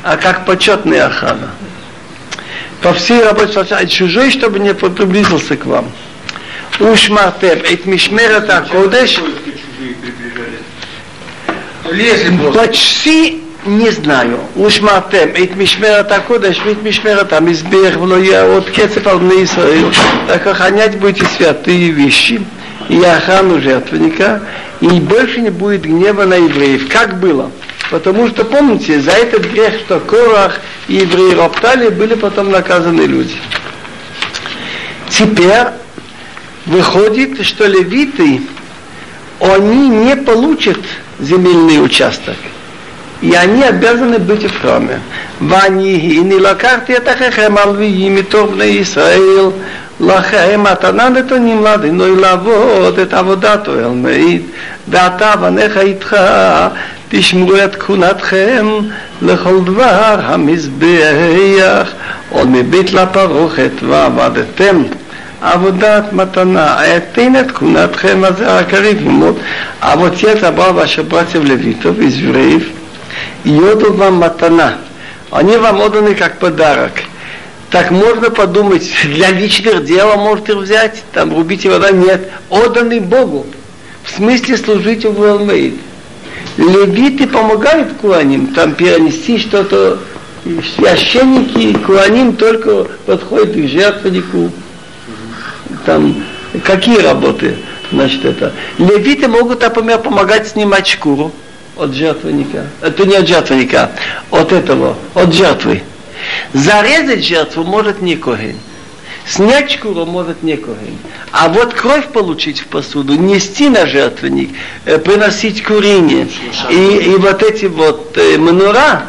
а как почетная охрана. По всей работе чужой, чтобы не приблизился к вам. Ушмартем, эт мишмерат акодеш, почти не знаю. Ушмартем, эт мишмерат акодеш, эт мишмерат амизбех, от кецев ал Исраил. Так охранять будете святые вещи и охрану жертвенника, и больше не будет гнева на евреев, как было. Потому что, помните, за этот грех, что Корах и евреи роптали, были потом наказаны люди. Теперь выходит, что левиты, они не получат земельный участок. И они обязаны быть в храме. Ванихи не лакарти это хехем алвиим и торбне Исраил. Лахем атанан это не младый, но и лавод это вода то элмеид. Вата ванеха итха תשמרו את כהונתכם לכל דבר המזבח, עוד מבית לפרוכת ועבדתם. עבודת מתנה, אתן את כהונתכם הזה הקריב лимот. А вот я забрал ваших братьев левитов из евреев и отдал вам матана. Они вам отданы как подарок. Так можно подумать, для личных дел можете взять, там рубите вода, нет, отданы Богу. В смысле служить в Элмейд. Левиты помогают куаним, там перенести что-то, священники куаним только подходят к жертвеннику, там какие работы, значит, это. Левиты могут, например, помогать снимать шкуру от жертвенника. Это не от жертвенника, от этого, от жертвы. Зарезать жертву может не Коген. Снять шкуру может не Коген. А вот кровь получить в посуду, нести на жертвенник, приносить курение и, и вот эти вот э, манура,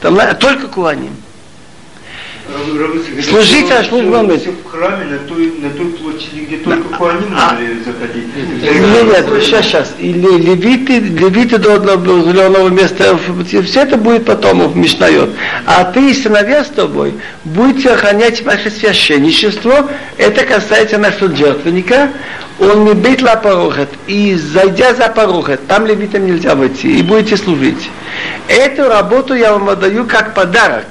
там, только куаним. Служить, а служба мыть. в храме на той, на той площади, где только Куаним а- могли заходить. Нет, нет, сейчас, сейчас. И ле- левиты, левиты до определенного места, в- все это будет потом в Мишнает. А ты и сыновья с тобой будете охранять ваше священничество. Это касается нашего жертвенника. Он не бит ла порохет. И зайдя за порохет, там левитам нельзя войти. И будете служить. Эту работу я вам отдаю как подарок.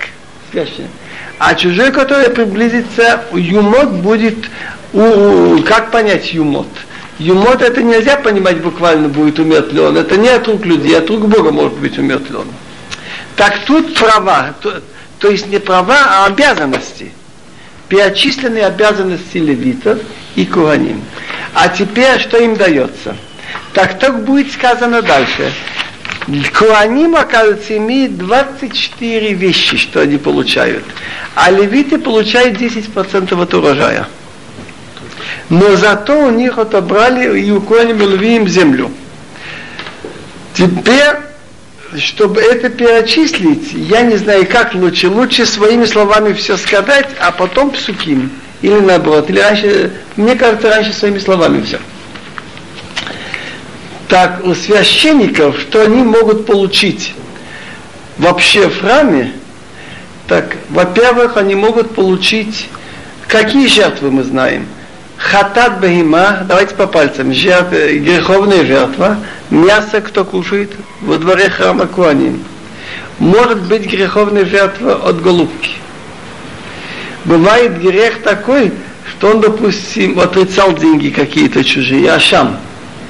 Священник. А чужой, который приблизится, юмот будет, у, как понять юмот? Юмот это нельзя понимать буквально будет умет. Это не от рук людей, от рук Бога может быть умет. Так тут права, то, то есть не права, а обязанности. Перечисленные обязанности левитов и куаним. А теперь что им дается? Так так будет сказано дальше. Куаним, оказывается, имеет 24 вещи, что они получают. А левиты получают 10% от урожая. Но зато у них отобрали и у Куаним и Левиим землю. Теперь, чтобы это перечислить, я не знаю, как лучше. Лучше своими словами все сказать, а потом псуким. Или наоборот. Или раньше, мне кажется, раньше своими словами все. Так, у священников, что они могут получить вообще в храме, так, во-первых, они могут получить, какие жертвы мы знаем? Хатат бахима, давайте по пальцам, жертва, греховная жертва, мясо кто кушает во дворе храма Куаним. Может быть греховная жертва от голубки. Бывает грех такой, что он, допустим, отрицал деньги какие-то чужие, ашам,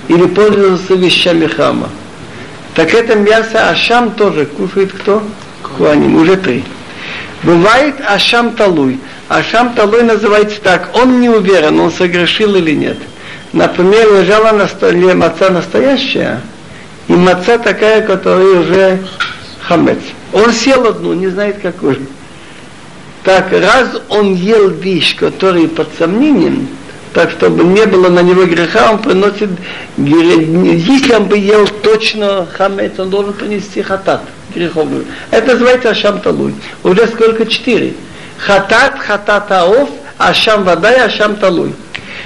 или пользовался вещами храма. Так это мясо ашам тоже кушает кто? Куаним, уже три. Бывает ашам талуй. Ашам талуй называется так, он не уверен, он согрешил или нет. Например, лежала на столе маца настоящая, и маца такая, которая уже хамец. Он съел одну, не знает какую. Так, раз он ел вещь, которая под сомнением, так чтобы не было на него греха, он приносит, если он бы ел точно хамец, он должен принести хатат, греховную. Это называется ашам талуй. Уже сколько? Четыре. Хатат, хатат аов, ашам вода и ашам талуй.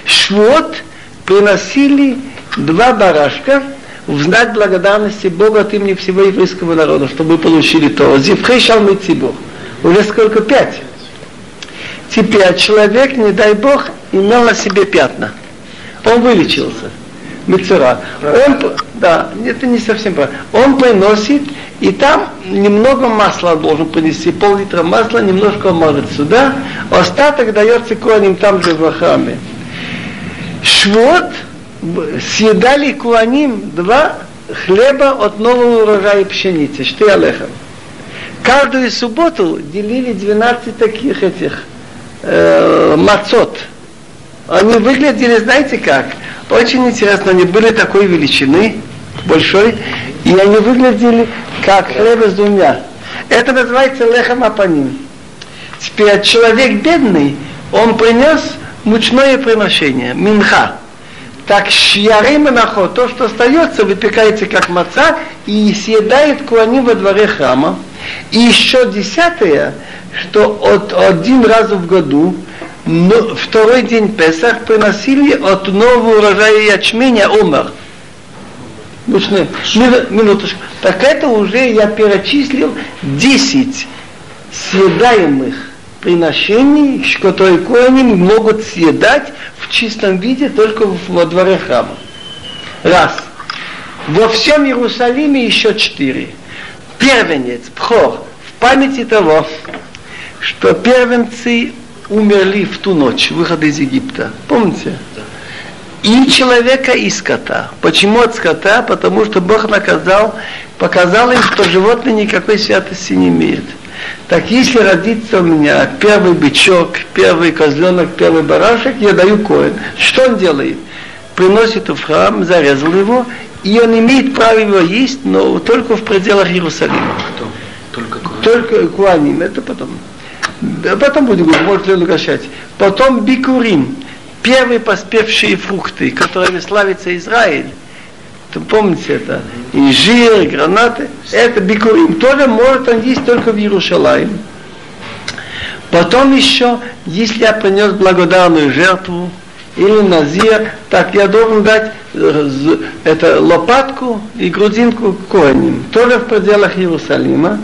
Швот приносили два барашка в знак благодарности Бога от имени всего еврейского народа, чтобы вы получили то. Зивхей шалмы. Уже сколько? Пять. Теперь человек, не дай Бог, имел на себе пятна. Он вылечился. Мецера. Он, да, это не совсем правильно. Он приносит, и там немного масла должен принести, пол-литра масла, немножко мажет сюда, остаток дается куаним там же в храме. Швот съедали куаним два хлеба от нового урожая пшеницы, что алехам. Каждую субботу делили 12 таких этих э, мацот. Они выглядели, знаете как? Очень интересно, они были такой величины, большой, и они выглядели как хлеба с двумя. Это называется лехам апаним. Теперь человек бедный, он принес мучное приношение, минха. Так шьяры монахо, то, что остается, выпекается как маца и съедает куаним во дворе храма. И еще десятое, что от один раз в году, но второй день Песах приносили от нового урожая ячменя умер. Мину- Минуточку. Так это уже я перечислил 10 съедаемых приношений, которые коини могут съедать в чистом виде только во дворе храма. Раз. Во всем Иерусалиме еще четыре. Первенец, Пхор, в памяти того, что первенцы умерли в ту ночь выхода из Египта. Помните? И человека, и скота. Почему от скота? Потому что Бог наказал, показал им, что животное никакой святости не имеет. Так если родится у меня первый бычок, первый козленок, первый барашек, я даю коин. Что он делает? Приносит в храм, зарезал его, и он имеет право его есть, но только в пределах Иерусалима. Кто? Только кого? Только куаним, это потом. Потом будем говорить, может ли он угощать. Потом бикурим, первые поспевшие фрукты, которыми славится Израиль. Вы помните это? Инжир, гранаты. Это бикурим. Тоже может он есть только в Иерусалиме. Потом еще, если я принес благодарную жертву или назир, так я должен дать э, это лопатку и грудинку коиним, тоже в пределах Иерусалима.